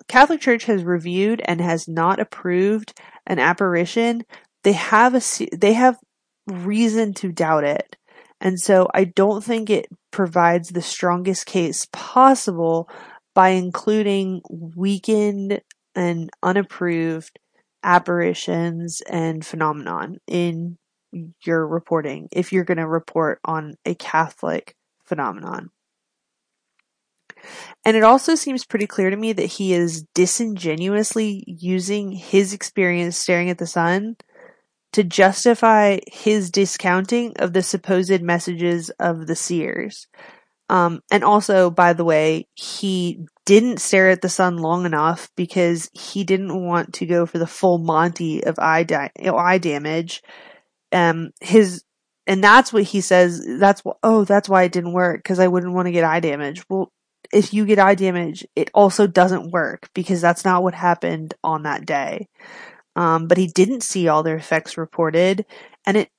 B: Catholic Church has reviewed and has not approved an apparition, they have a, they have reason to doubt it. And so I don't think it provides the strongest case possible by including weakened and unapproved apparitions and phenomenon in your reporting if you're going to report on a Catholic phenomenon. And it also seems pretty clear to me that he is disingenuously using his experience staring at the sun to justify his discounting of the supposed messages of the seers. Um, and also, by the way, he didn't stare at the sun long enough because he didn't want to go for the full Monty of eye, di- eye damage. Um, his, and that's what he says. That's what, oh, that's why it didn't work because I wouldn't want to get eye damage. Well, if you get eye damage, it also doesn't work because that's not what happened on that day. Um, but he didn't see all their effects reported, and it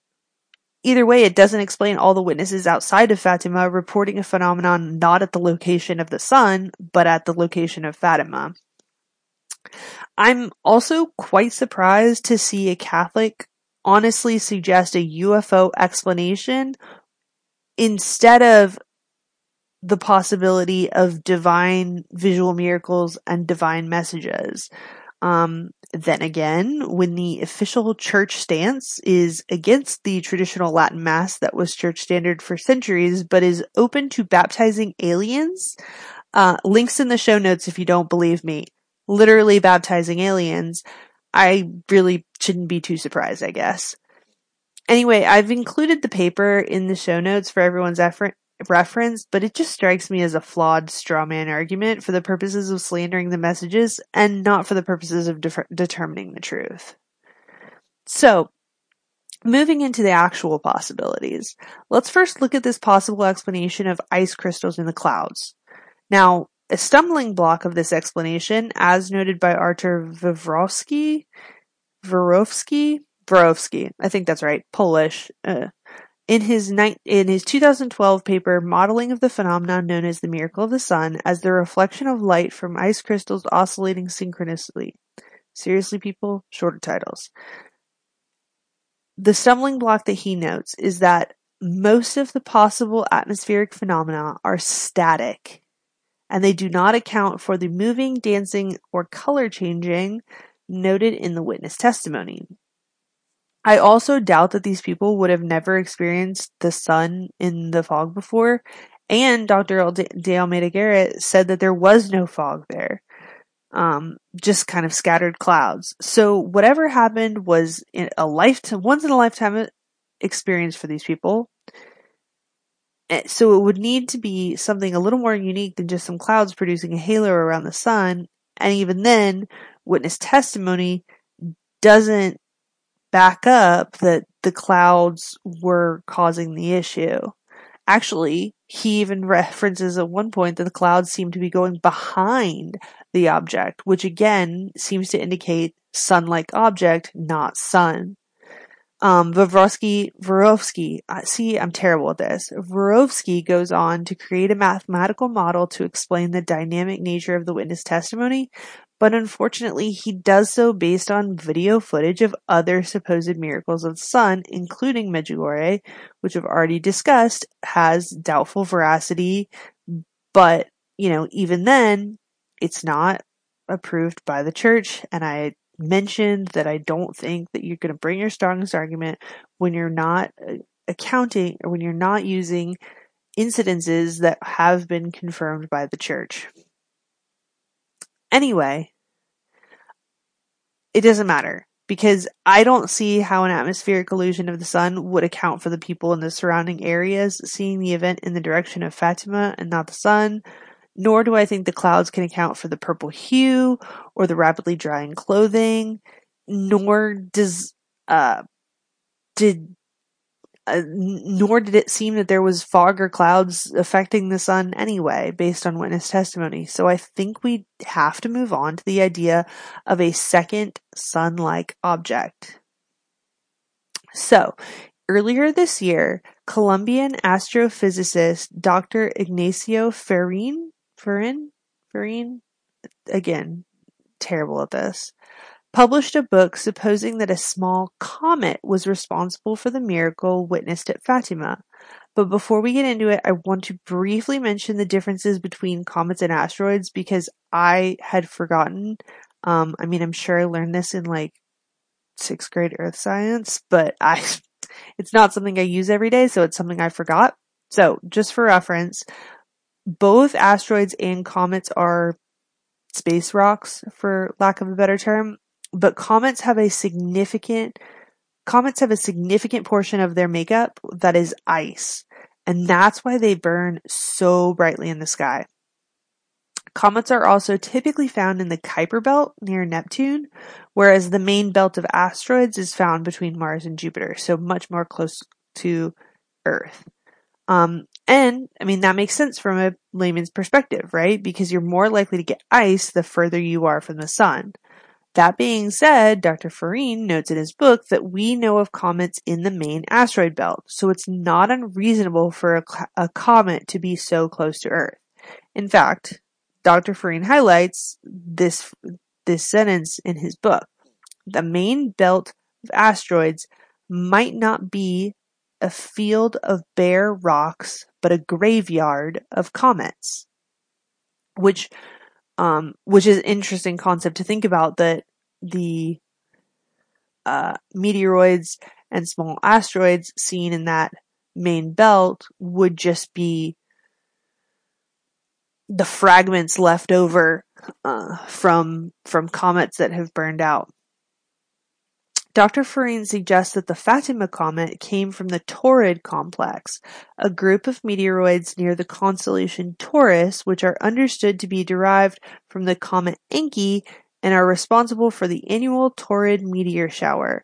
B: Either way, it doesn't explain all the witnesses outside of Fatima reporting a phenomenon not at the location of the sun, but at the location of Fatima. I'm also quite surprised to see a Catholic honestly suggest a UFO explanation instead of the possibility of divine visual miracles and divine messages. Um, then again, when the official church stance is against the traditional Latin Mass that was church standard for centuries, but is open to baptizing aliens, uh, links in the show notes if you don't believe me. Literally baptizing aliens. I really shouldn't be too surprised, I guess. Anyway, I've included the paper in the show notes for everyone's effort, referenced, but it just strikes me as a flawed straw man argument for the purposes of slandering the messages and not for the purposes of de- determining the truth. So, moving into the actual possibilities, let's first look at this possible explanation of ice crystals in the clouds. Now, a stumbling block of this explanation, as noted by Artur Wawrowski, Vorowski, Vorowski, I think that's right, Polish, uh, in his, ni- in his 2012 paper Modeling of the Phenomenon Known as the Miracle of the Sun as the Reflection of Light from Ice Crystals Oscillating Synchronously. Seriously, people, shorter titles. The stumbling block that he notes is that most of the possible atmospheric phenomena are static, and they do not account for the moving, dancing, or color changing noted in the witness testimony. I also doubt that these people would have never experienced the sun in the fog before. And Dr. De Almeida Garrett said that there was no fog there. Um, just kind of scattered clouds. So whatever happened was a lifetime, once in a lifetime experience for these people. Eh, so it would need to be something a little more unique than just some clouds producing a halo around the sun. And even then, witness testimony doesn't back up that the clouds were causing the issue. Actually, he even references at one point that the clouds seem to be going behind the object, which again seems to indicate sun-like object, not sun. Um, Vavrovsky, Vorovsky, uh, see, I'm terrible at this. Vorovsky goes on to create a mathematical model to explain the dynamic nature of the witness testimony, but unfortunately he does so based on video footage of other supposed miracles of the sun, including Medjugorje, which I've already discussed, has doubtful veracity, but, you know, even then, it's not approved by the church, and I mentioned that I don't think that you're going to bring your strongest argument when you're not uh, accounting or when you're not using incidences that have been confirmed by the church. Anyway, it doesn't matter because I don't see how an atmospheric illusion of the sun would account for the people in the surrounding areas seeing the event in the direction of Fatima and not the sun, nor do I think the clouds can account for the purple hue or the rapidly drying clothing, nor does uh did uh, nor did it seem that there was fog or clouds affecting the sun anyway, based on witness testimony. So I think we have to move on to the idea of a second sun-like object. So, earlier this year, Colombian astrophysicist Dr. Ignacio Ferrin, Ferrin, Ferrin, again, terrible at this, published a book supposing that a small comet was responsible for the miracle witnessed at Fatima. But before we get into it, I want to briefly mention the differences between comets and asteroids because I had forgotten. Um, I mean, I'm sure I learned this in like sixth grade earth science, but I, it's not something I use every day, so it's something I forgot. So just for reference, both asteroids and comets are space rocks, for lack of a better term, but comets have a significant comets have a significant portion of their makeup that is ice, and that's why they burn so brightly in the sky. Comets are also typically found in the Kuiper belt near Neptune, whereas the main belt of asteroids is found between Mars and Jupiter, so much more close to Earth. Um, and I mean, that makes sense from a layman's perspective, right? Because you're more likely to get ice the further you are from the sun. That being said, Dr. Ferrin notes in his book that we know of comets in the main asteroid belt, so it's not unreasonable for a, a comet to be so close to Earth. In fact, Dr. Ferrin highlights this this sentence in his book. The main belt of asteroids might not be a field of bare rocks, but a graveyard of comets. Which um, which is an interesting concept to think about that the uh, meteoroids and small asteroids seen in that main belt would just be the fragments left over uh, from from comets that have burned out. Dr. Ferrin suggests that the Fatima comet came from the Taurid complex, a group of meteoroids near the constellation Taurus which are understood to be derived from the comet Encke and are responsible for the annual Taurid meteor shower.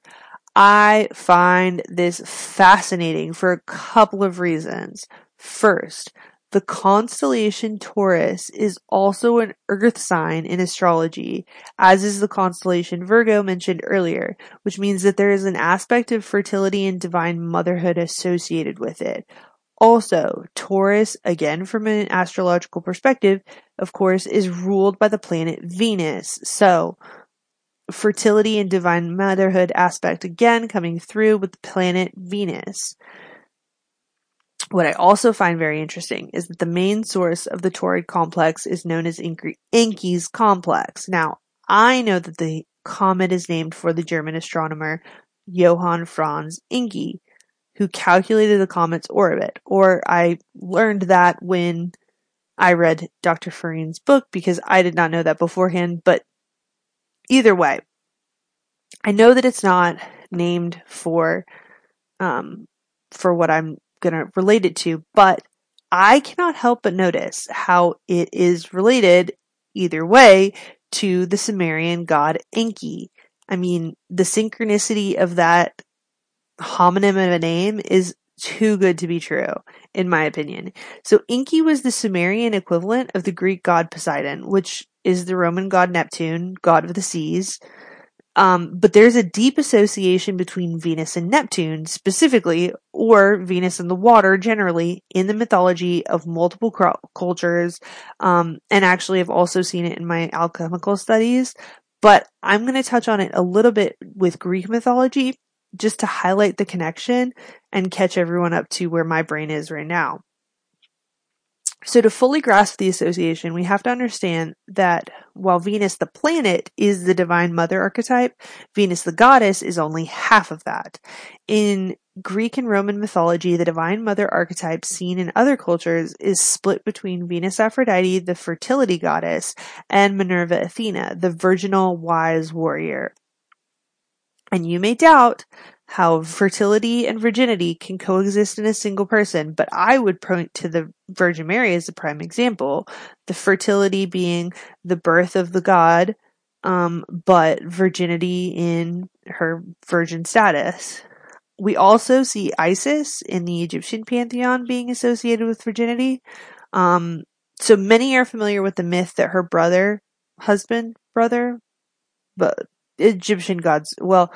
B: I find this fascinating for a couple of reasons. First, the constellation Taurus is also an earth sign in astrology, as is the constellation Virgo mentioned earlier, which means that there is an aspect of fertility and divine motherhood associated with it. Also, Taurus, again from an astrological perspective, of course, is ruled by the planet Venus. So, fertility and divine motherhood aspect again coming through with the planet Venus. What I also find very interesting is that the main source of the Taurid complex is known as Encke's complex. Now, I know that the comet is named for the German astronomer Johann Franz Encke, who calculated the comet's orbit, or I learned that when I read Dr. Ferrin's book because I did not know that beforehand, but either way, I know that it's not named for um, for what I'm going to relate it to, but I cannot help but notice how it is related either way to the Sumerian god Enki. I mean, the synchronicity of that homonym of a name is too good to be true, in my opinion. So Enki was the Sumerian equivalent of the Greek god Poseidon, which is the Roman god Neptune, god of the seas. Um, but there's a deep association between Venus and Neptune specifically, or Venus and the water generally, in the mythology of multiple cr- cultures. Um, and actually, I've also seen it in my alchemical studies. But I'm going to touch on it a little bit with Greek mythology just to highlight the connection and catch everyone up to where my brain is right now. So to fully grasp the association, we have to understand that while Venus the planet is the divine mother archetype, Venus the goddess is only half of that. In Greek and Roman mythology, the divine mother archetype seen in other cultures is split between Venus Aphrodite, the fertility goddess, and Minerva Athena, the virginal wise warrior. And you may doubt how fertility and virginity can coexist in a single person, but I would point to the Virgin Mary as a prime example. The fertility being the birth of the God, um, but virginity in her virgin status. We also see Isis in the Egyptian pantheon being associated with virginity. Um, so many are familiar with the myth that her brother, husband, brother, but Egyptian gods, well,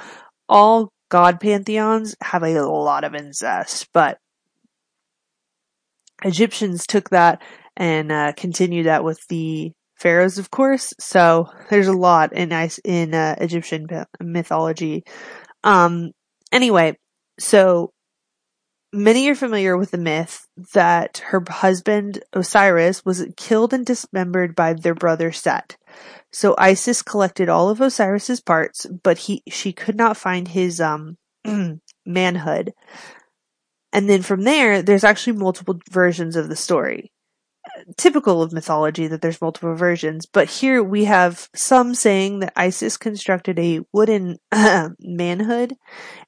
B: all god pantheons have a lot of incest, but Egyptians took that and uh, continued that with the pharaohs, of course. So there's a lot in in uh, Egyptian mythology. Um, anyway, so many are familiar with the myth that her husband Osiris was killed and dismembered by their brother Set. So Isis collected all of Osiris's parts, but he she could not find his um manhood. And then from there, there's actually multiple versions of the story typical of mythology that there's multiple versions, but here we have some saying that Isis constructed a wooden manhood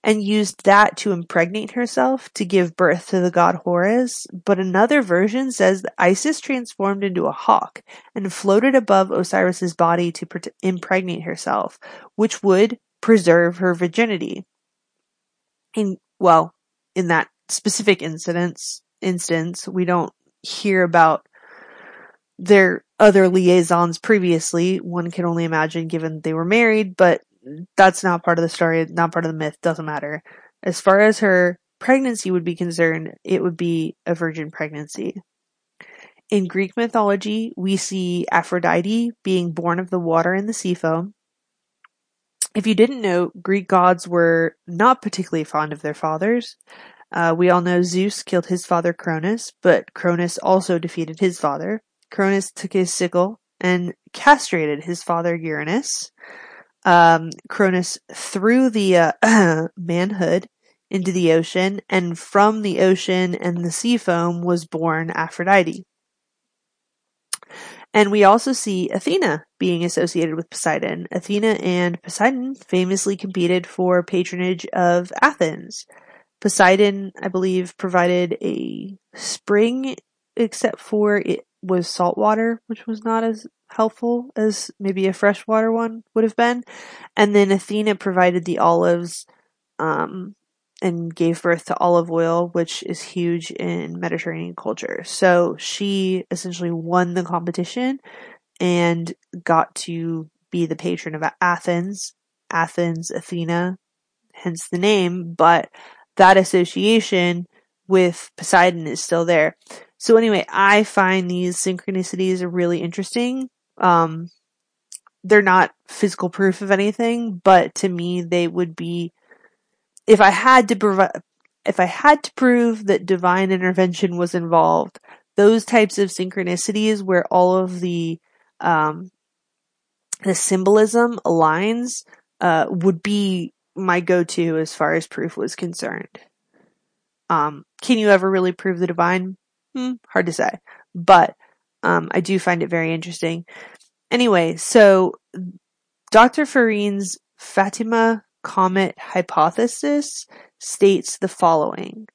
B: and used that to impregnate herself to give birth to the god Horus, but another version says that Isis transformed into a hawk and floated above Osiris's body to pre- impregnate herself, which would preserve her virginity. In well, in that specific incidence instance, we don't hear about their other liaisons previously. One can only imagine given they were married, but that's not part of the story, not part of the myth, doesn't matter. As far as her pregnancy would be concerned, it would be a virgin pregnancy. In Greek mythology, we see Aphrodite being born of the water and the sea foam. If you didn't know, Greek gods were not particularly fond of their fathers. Uh, we all know Zeus killed his father Cronus, but Cronus also defeated his father. Cronus took his sickle and castrated his father Uranus. Um, Cronus threw the uh, manhood into the ocean, and from the ocean and the sea foam was born Aphrodite. And we also see Athena being associated with Poseidon. Athena and Poseidon famously competed for patronage of Athens. Poseidon, I believe, provided a spring, except for it was salt water, which was not as helpful as maybe a freshwater one would have been. And then Athena provided the olives, um, and gave birth to olive oil, which is huge in Mediterranean culture. So she essentially won the competition and got to be the patron of Athens, Athens, Athena, hence the name, but that association with Poseidon is still there. So anyway, I find these synchronicities are really interesting. Um, they're not physical proof of anything, but to me, they would be, if I had to provide, if I had to prove that divine intervention was involved, those types of synchronicities where all of the, um, the symbolism aligns, uh, would be my go-to as far as proof was concerned. Um, can you ever really prove the divine? Hmm, hard to say, but um, I do find it very interesting. Anyway, so Dr. Ferrin's Fatima comet hypothesis states the following.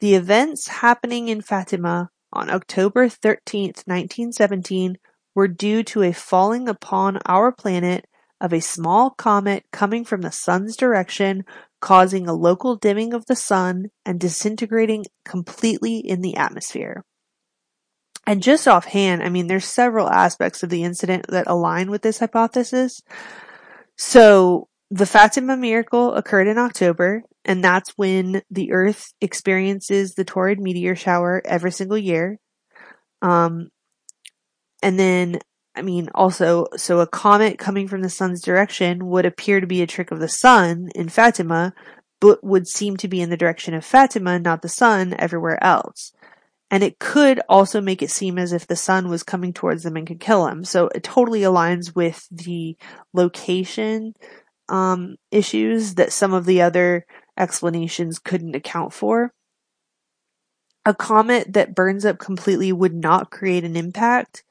B: The events happening in Fatima on October 13th, 1917 were due to a falling upon our planet of a small comet coming from the sun's direction causing a local dimming of the sun and disintegrating completely in the atmosphere. And just offhand, I mean, there's several aspects of the incident that align with this hypothesis. So, the Fatima miracle occurred in October, and that's when the Earth experiences the Taurid meteor shower every single year. Um, and then I mean, also, so a comet coming from the sun's direction would appear to be a trick of the sun in Fatima, but would seem to be in the direction of Fatima, not the sun, everywhere else. And it could also make it seem as if the sun was coming towards them and could kill them. So it totally aligns with the location um, issues that some of the other explanations couldn't account for. A comet that burns up completely would not create an impact,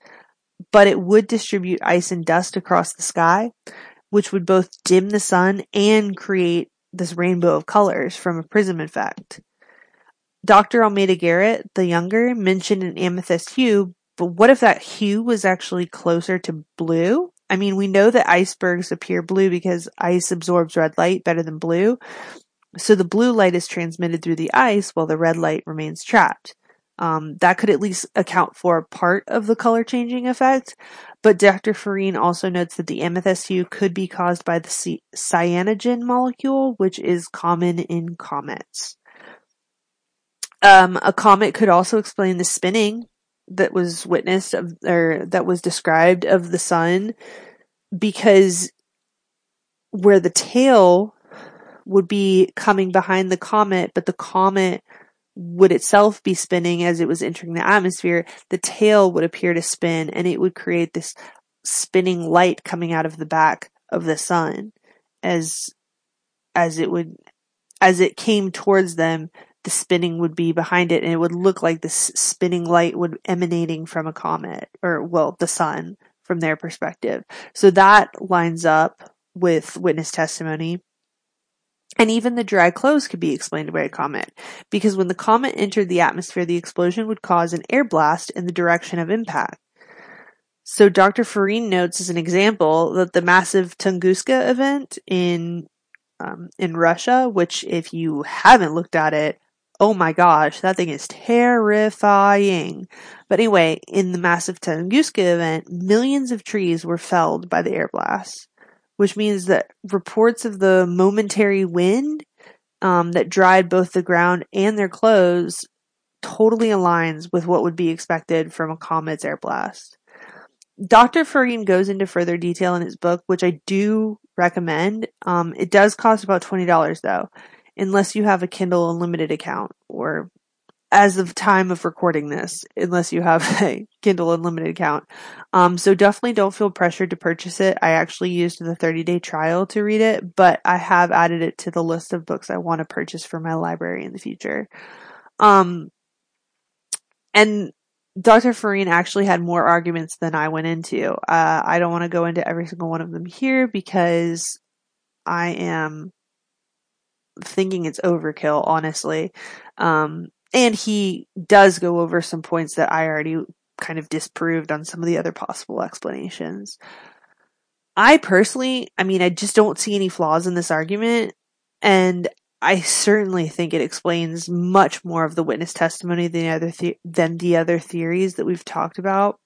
B: but it would distribute ice and dust across the sky, which would both dim the sun and create this rainbow of colors from a prism effect. Dr. Almeida Garrett, the younger, mentioned an amethyst hue, but what if that hue was actually closer to blue? I mean, we know that icebergs appear blue because ice absorbs red light better than blue. So the blue light is transmitted through the ice while the red light remains trapped. Um, that could at least account for part of the color changing effect. But Dr. Ferrin also notes that the amethyst hue could be caused by the cyanogen molecule, which is common in comets. Um, a comet could also explain the spinning that was witnessed of, or that was described of the sun because where the tail would be coming behind the comet, but the comet would itself be spinning as it was entering the atmosphere, the tail would appear to spin and it would create this spinning light coming out of the back of the sun as as it would as it came towards them the spinning would be behind it and it would look like this spinning light would emanating from a comet or well the sun from their perspective. So that lines up with witness testimony and even the dry clothes could be explained by a comet, because when the comet entered the atmosphere, the explosion would cause an air blast in the direction of impact. So Dr. Ferrin notes as an example that the massive Tunguska event in um, in Russia, which if you haven't looked at it, oh my gosh, that thing is terrifying. But anyway, in the massive Tunguska event, millions of trees were felled by the air blast which means that reports of the momentary wind um, that dried both the ground and their clothes totally aligns with what would be expected from a comet's air blast. Dr. Ferrin goes into further detail in his book, which I do recommend. Um, it does cost about $20 though, unless you have a Kindle Unlimited account or as of time of recording this, unless you have a Kindle Unlimited account. Um, so definitely don't feel pressured to purchase it. I actually used the 30 day trial to read it, but I have added it to the list of books I want to purchase for my library in the future. Um, and Dr. Ferrin actually had more arguments than I went into. Uh, I don't want to go into every single one of them here because I am thinking it's overkill, honestly. Um, and he does go over some points that I already kind of disproved on some of the other possible explanations. I personally, I mean, I just don't see any flaws in this argument, and I certainly think it explains much more of the witness testimony than the other the- than the other theories that we've talked about.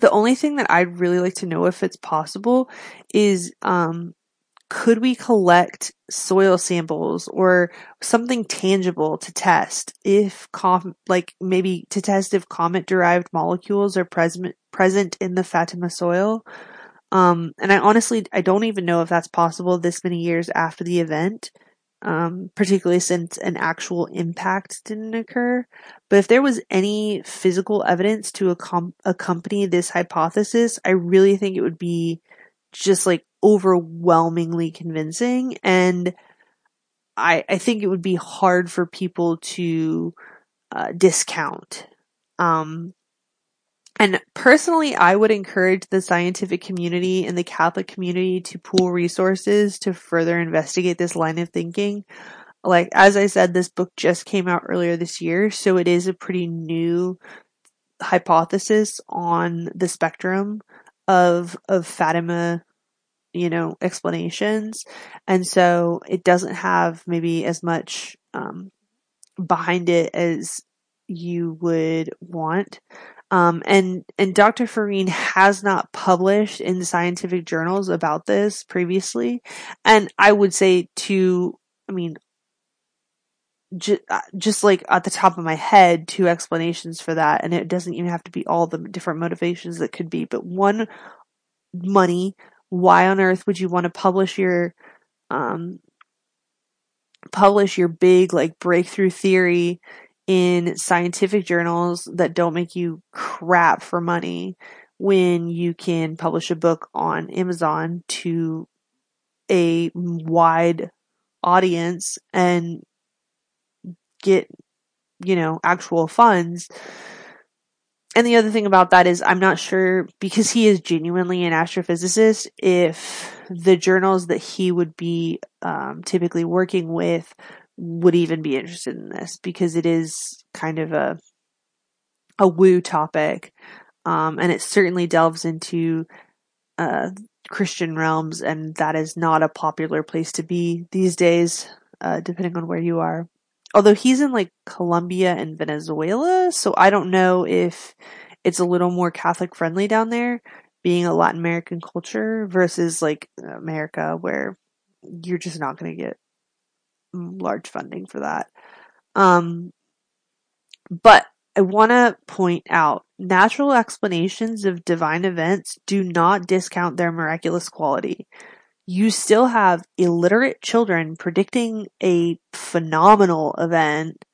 B: The only thing that I'd really like to know if it's possible is um, could we collect soil samples or something tangible to test if com- like maybe to test if comet derived molecules are present present in the Fatima soil? Um, and I honestly I don't even know if that's possible this many years after the event um, particularly since an actual impact didn't occur. But if there was any physical evidence to ac- accompany this hypothesis I really think it would be just like overwhelmingly convincing and I, I think it would be hard for people to uh, discount. Um, and personally, I would encourage the scientific community and the Catholic community to pool resources to further investigate this line of thinking. Like, as I said, this book just came out earlier this year, so it is a pretty new hypothesis on the spectrum of, of Fatima you know, explanations. And so it doesn't have maybe as much, um, behind it as you would want. Um, and, and Dr. Ferrin has not published in scientific journals about this previously. And I would say to, I mean, just, uh, just like at the top of my head, two explanations for that. And it doesn't even have to be all the different motivations that could be, but one, money, why on earth would you want to publish your um, publish your big like breakthrough theory in scientific journals that don't make you crap for money when you can publish a book on Amazon to a wide audience and get, you know, actual funds. And the other thing about that is I'm not sure because he is genuinely an astrophysicist if the journals that he would be um, typically working with would even be interested in this because it is kind of a a woo topic um, and it certainly delves into uh, Christian realms, and that is not a popular place to be these days, uh, depending on where you are. Although he's in like Colombia and Venezuela, so I don't know if it's a little more Catholic friendly down there, being a Latin American culture versus like America, where you're just not going to get large funding for that. Um, but I want to point out natural explanations of divine events do not discount their miraculous quality. You still have illiterate children predicting a phenomenal event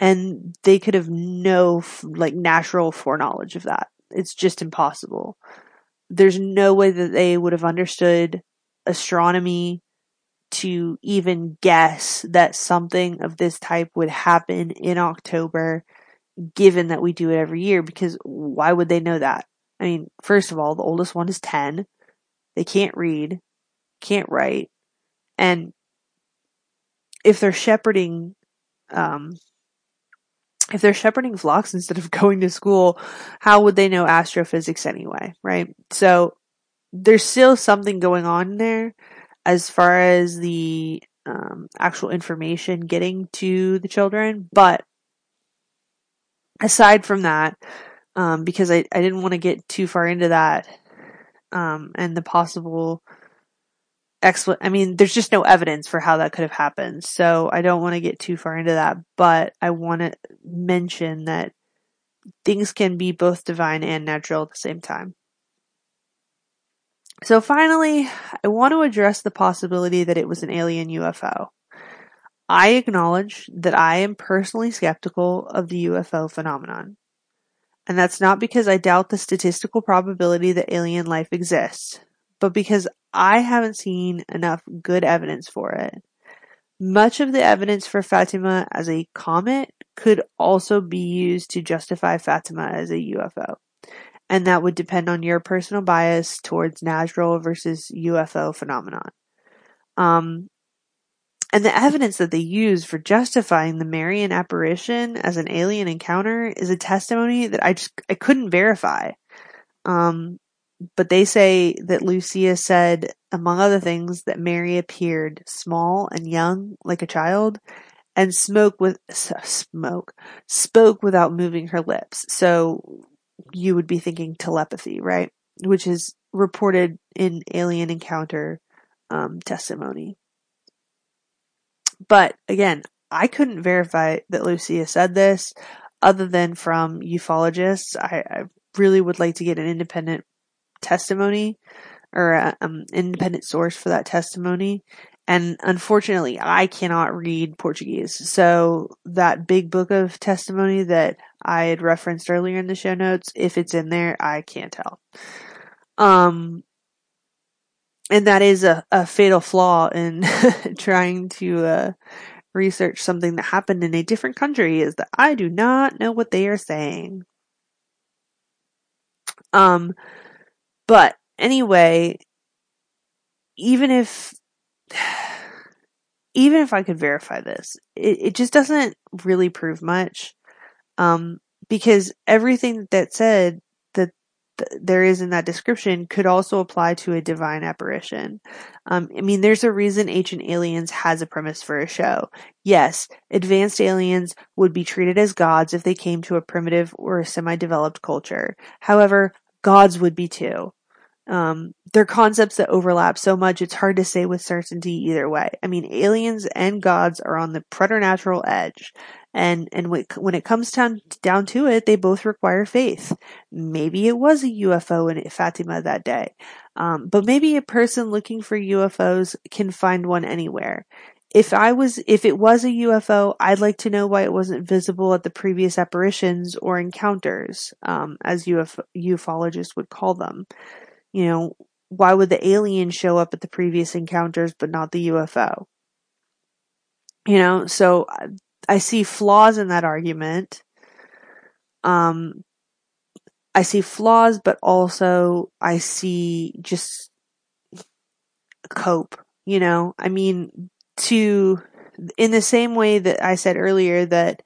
B: and they could have no like natural foreknowledge of that. It's just impossible. There's no way that they would have understood astronomy to even guess that something of this type would happen in October given that we do it every year because why would they know that? I mean, first of all, the oldest one is 10. They can't read, can't write. And if they're shepherding, um, if they're shepherding flocks instead of going to school, how would they know astrophysics anyway, right? So there's still something going on there as far as the um, actual information getting to the children, but aside from that, um, because I, I didn't want to get too far into that, um, and the possible expl- I mean, there's just no evidence for how that could have happened. So I don't want to get too far into that, but I want to mention that things can be both divine and natural at the same time. So finally, I want to address the possibility that it was an alien UFO. I acknowledge that I am personally skeptical of the UFO phenomenon. And that's not because I doubt the statistical probability that alien life exists, but because I haven't seen enough good evidence for it. Much of the evidence for Fatima as a comet could also be used to justify Fatima as a UFO. And that would depend on your personal bias towards natural versus UFO phenomenon. Um, and the evidence that they use for justifying the Marian apparition as an alien encounter is a testimony that I just I couldn't verify. Um, but they say that Lucia said, among other things, that Mary appeared small and young, like a child, and smoke with smoke spoke without moving her lips. So you would be thinking telepathy, right? Which is reported in alien encounter um, testimony. But again, I couldn't verify that Lucia said this other than from ufologists. I, I really would like to get an independent testimony or an um, independent source for that testimony. And unfortunately, I cannot read Portuguese. So that big book of testimony that I had referenced earlier in the show notes, if it's in there, I can't tell. Um, and that is a, a fatal flaw in trying to uh, research something that happened in a different country is that I do not know what they are saying. Um, but anyway, even if even if I could verify this, it, it just doesn't really prove much. Um, because everything that said that there is in that description could also apply to a divine apparition. Um, I mean, there's a reason Ancient Aliens has a premise for a show. Yes, advanced aliens would be treated as gods if they came to a primitive or a semi-developed culture. However, gods would be too. Um, they're concepts that overlap so much it's hard to say with certainty either way. I mean, aliens and gods are on the preternatural edge. And, and when it comes down, down to it, they both require faith. Maybe it was a UFO in Fatima that day. Um, but maybe a person looking for UFOs can find one anywhere. if I was, if it was a UFO, I'd like to know why it wasn't visible at the previous apparitions or encounters, um, as UFO, ufologists would call them. You know, why would the alien show up at the previous encounters but not the UFO? You know, so I see flaws in that argument. Um, I see flaws, but also I see just cope. You know, I mean, to in the same way that I said earlier that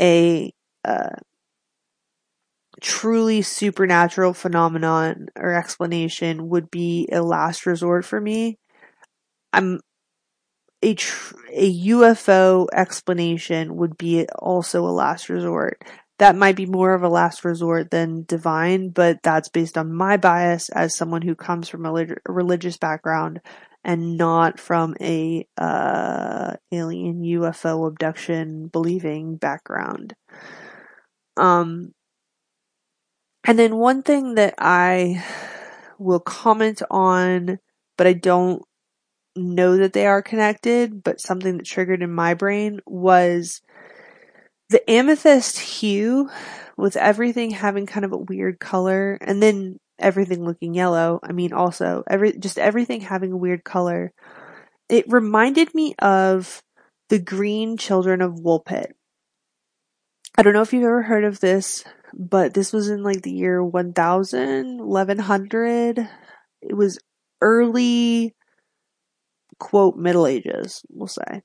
B: a uh, truly supernatural phenomenon or explanation would be a last resort for me. I'm a tr- a UFO explanation would be also a last resort. That might be more of a last resort than divine, but that's based on my bias as someone who comes from a, lig- a religious background and not from a uh, alien UFO abduction believing background. Um, and then one thing that I will comment on, but I don't know that they are connected, but something that triggered in my brain was the amethyst hue with everything having kind of a weird color and then everything looking yellow. I mean, also every, just everything having a weird color. It reminded me of the green children of Woolpit. I don't know if you've ever heard of this, but this was in like the year 1000, 1100. It was early, quote, Middle Ages, we'll say.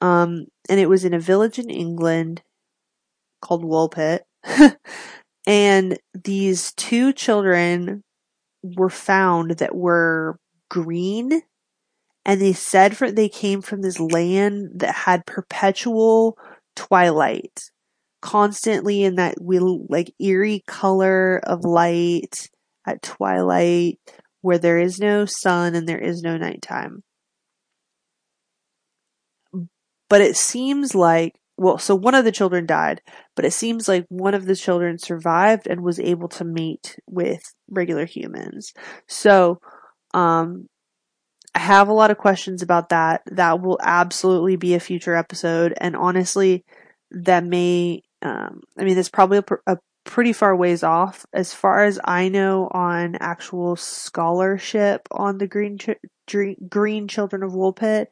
B: Um, and it was in a village in England called Woolpit. and these two children were found that were green and they said for they came from this land that had perpetual twilight constantly in that we like eerie color of light at twilight where there is no sun and there is no nighttime but it seems like well, so one of the children died, but it seems like one of the children survived and was able to mate with regular humans. So, um, I have a lot of questions about that. That will absolutely be a future episode. And honestly, that may, um, I mean, it's probably a, a pretty far ways off as far as I know on actual scholarship on the green, ch- green children of Woolpit.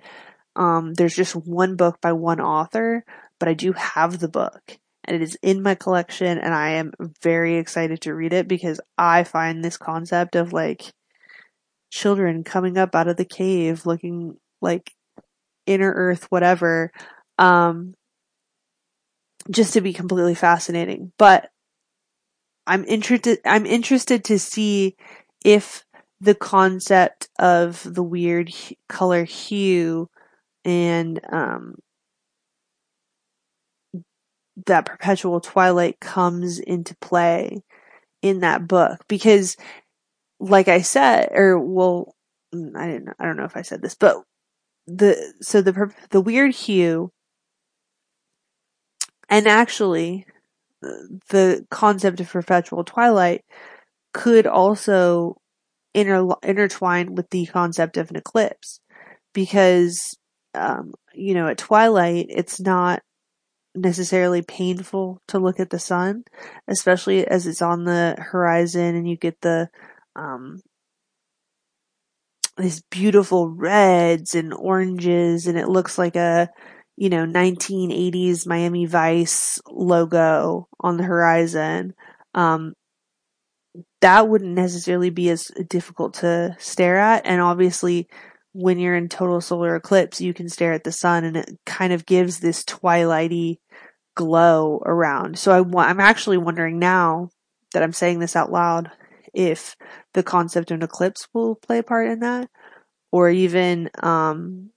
B: Um, there's just one book by one author, but I do have the book and it is in my collection and I am very excited to read it because I find this concept of like children coming up out of the cave looking like inner earth whatever um just to be completely fascinating but I'm interested I'm interested to see if the concept of the weird color hue and um that perpetual twilight comes into play in that book. Because like I said or well mm, I didn't I don't know if I said this but the so the the weird hue and actually the concept of perpetual twilight could also inter- intertwine with the concept of an eclipse because um, you know at twilight it's not necessarily painful to look at the sun, especially as it's on the horizon and you get the, um, these beautiful reds and oranges and it looks like a, you know, 1980s Miami Vice logo on the horizon. Um, that wouldn't necessarily be as difficult to stare at. And obviously, when you're in total solar eclipse, you can stare at the sun and it kind of gives this twilighty glow around. So I I'm actually wondering now that I'm saying this out loud if the concept of an eclipse will play a part in that or even, um,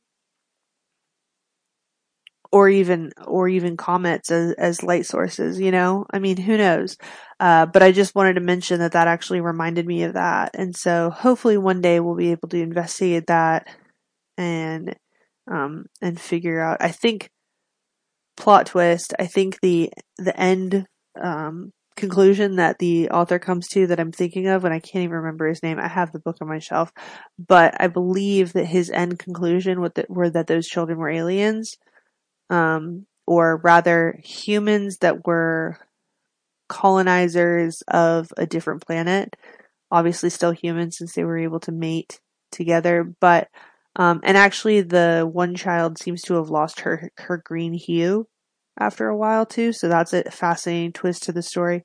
B: or even or even comets as, as light sources you know i mean who knows uh, but i just wanted to mention that that actually reminded me of that and so hopefully one day we'll be able to investigate that and um and figure out i think plot twist. I think the the end um, conclusion that the author comes to that I'm thinking of, and I can't even remember his name. I have the book on my shelf, but I believe that his end conclusion with the, were that those children were aliens, um, or rather humans that were colonizers of a different planet. Obviously, still human since they were able to mate together, but um, and actually, the one child seems to have lost her her green hue after a while too. So that's a fascinating twist to the story.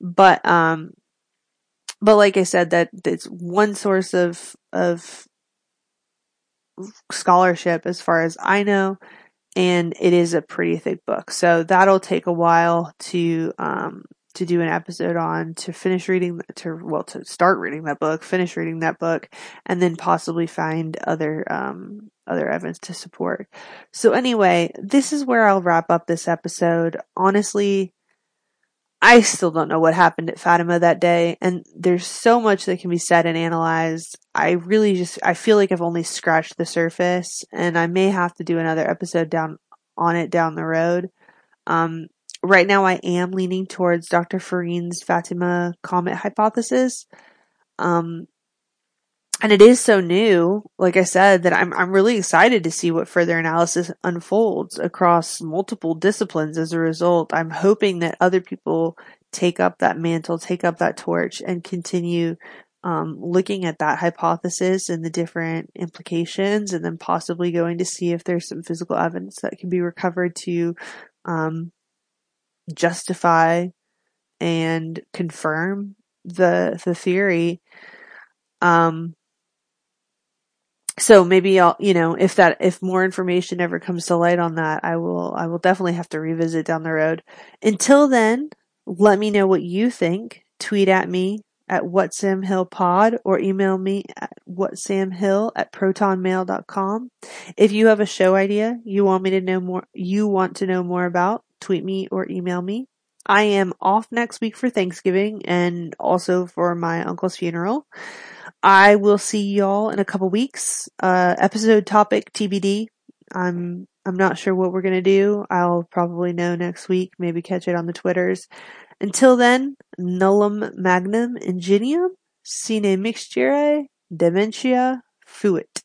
B: But um, but like I said, that it's one source of of scholarship as far as I know, and it is a pretty thick book. So that'll take a while to um to do an episode on to finish reading to well to start reading that book finish reading that book and then possibly find other um other evidence to support so anyway this is where i'll wrap up this episode honestly i still don't know what happened at fatima that day and there's so much that can be said and analyzed i really just i feel like i've only scratched the surface and i may have to do another episode down on it down the road um, right now I am leaning towards Dr. Ferrin's Fatima comet hypothesis. Um, and it is so new, like I said, that I'm I'm really excited to see what further analysis unfolds across multiple disciplines as a result. I'm hoping that other people take up that mantle, take up that torch, and continue um, looking at that hypothesis and the different implications, and then possibly going to see if there's some physical evidence that can be recovered to um, justify and confirm the the theory um so maybe I'll, you know, if that, if more information ever comes to light on that, I will, I will definitely have to revisit down the road. Until then, let me know what you think. Tweet at me at whatsamhillpod or email me at whatsamhill at protonmail.com. If you have a show idea you want me to know more, you want to know more about, tweet me or email me. I am off next week for Thanksgiving and also for my uncle's funeral. I will see y'all in a couple weeks. Uh, episode topic TBD. I'm I'm not sure what we're gonna do. I'll probably know next week. Maybe catch it on the Twitters. Until then, nullum magnum ingenium sine mixture dementia fuit.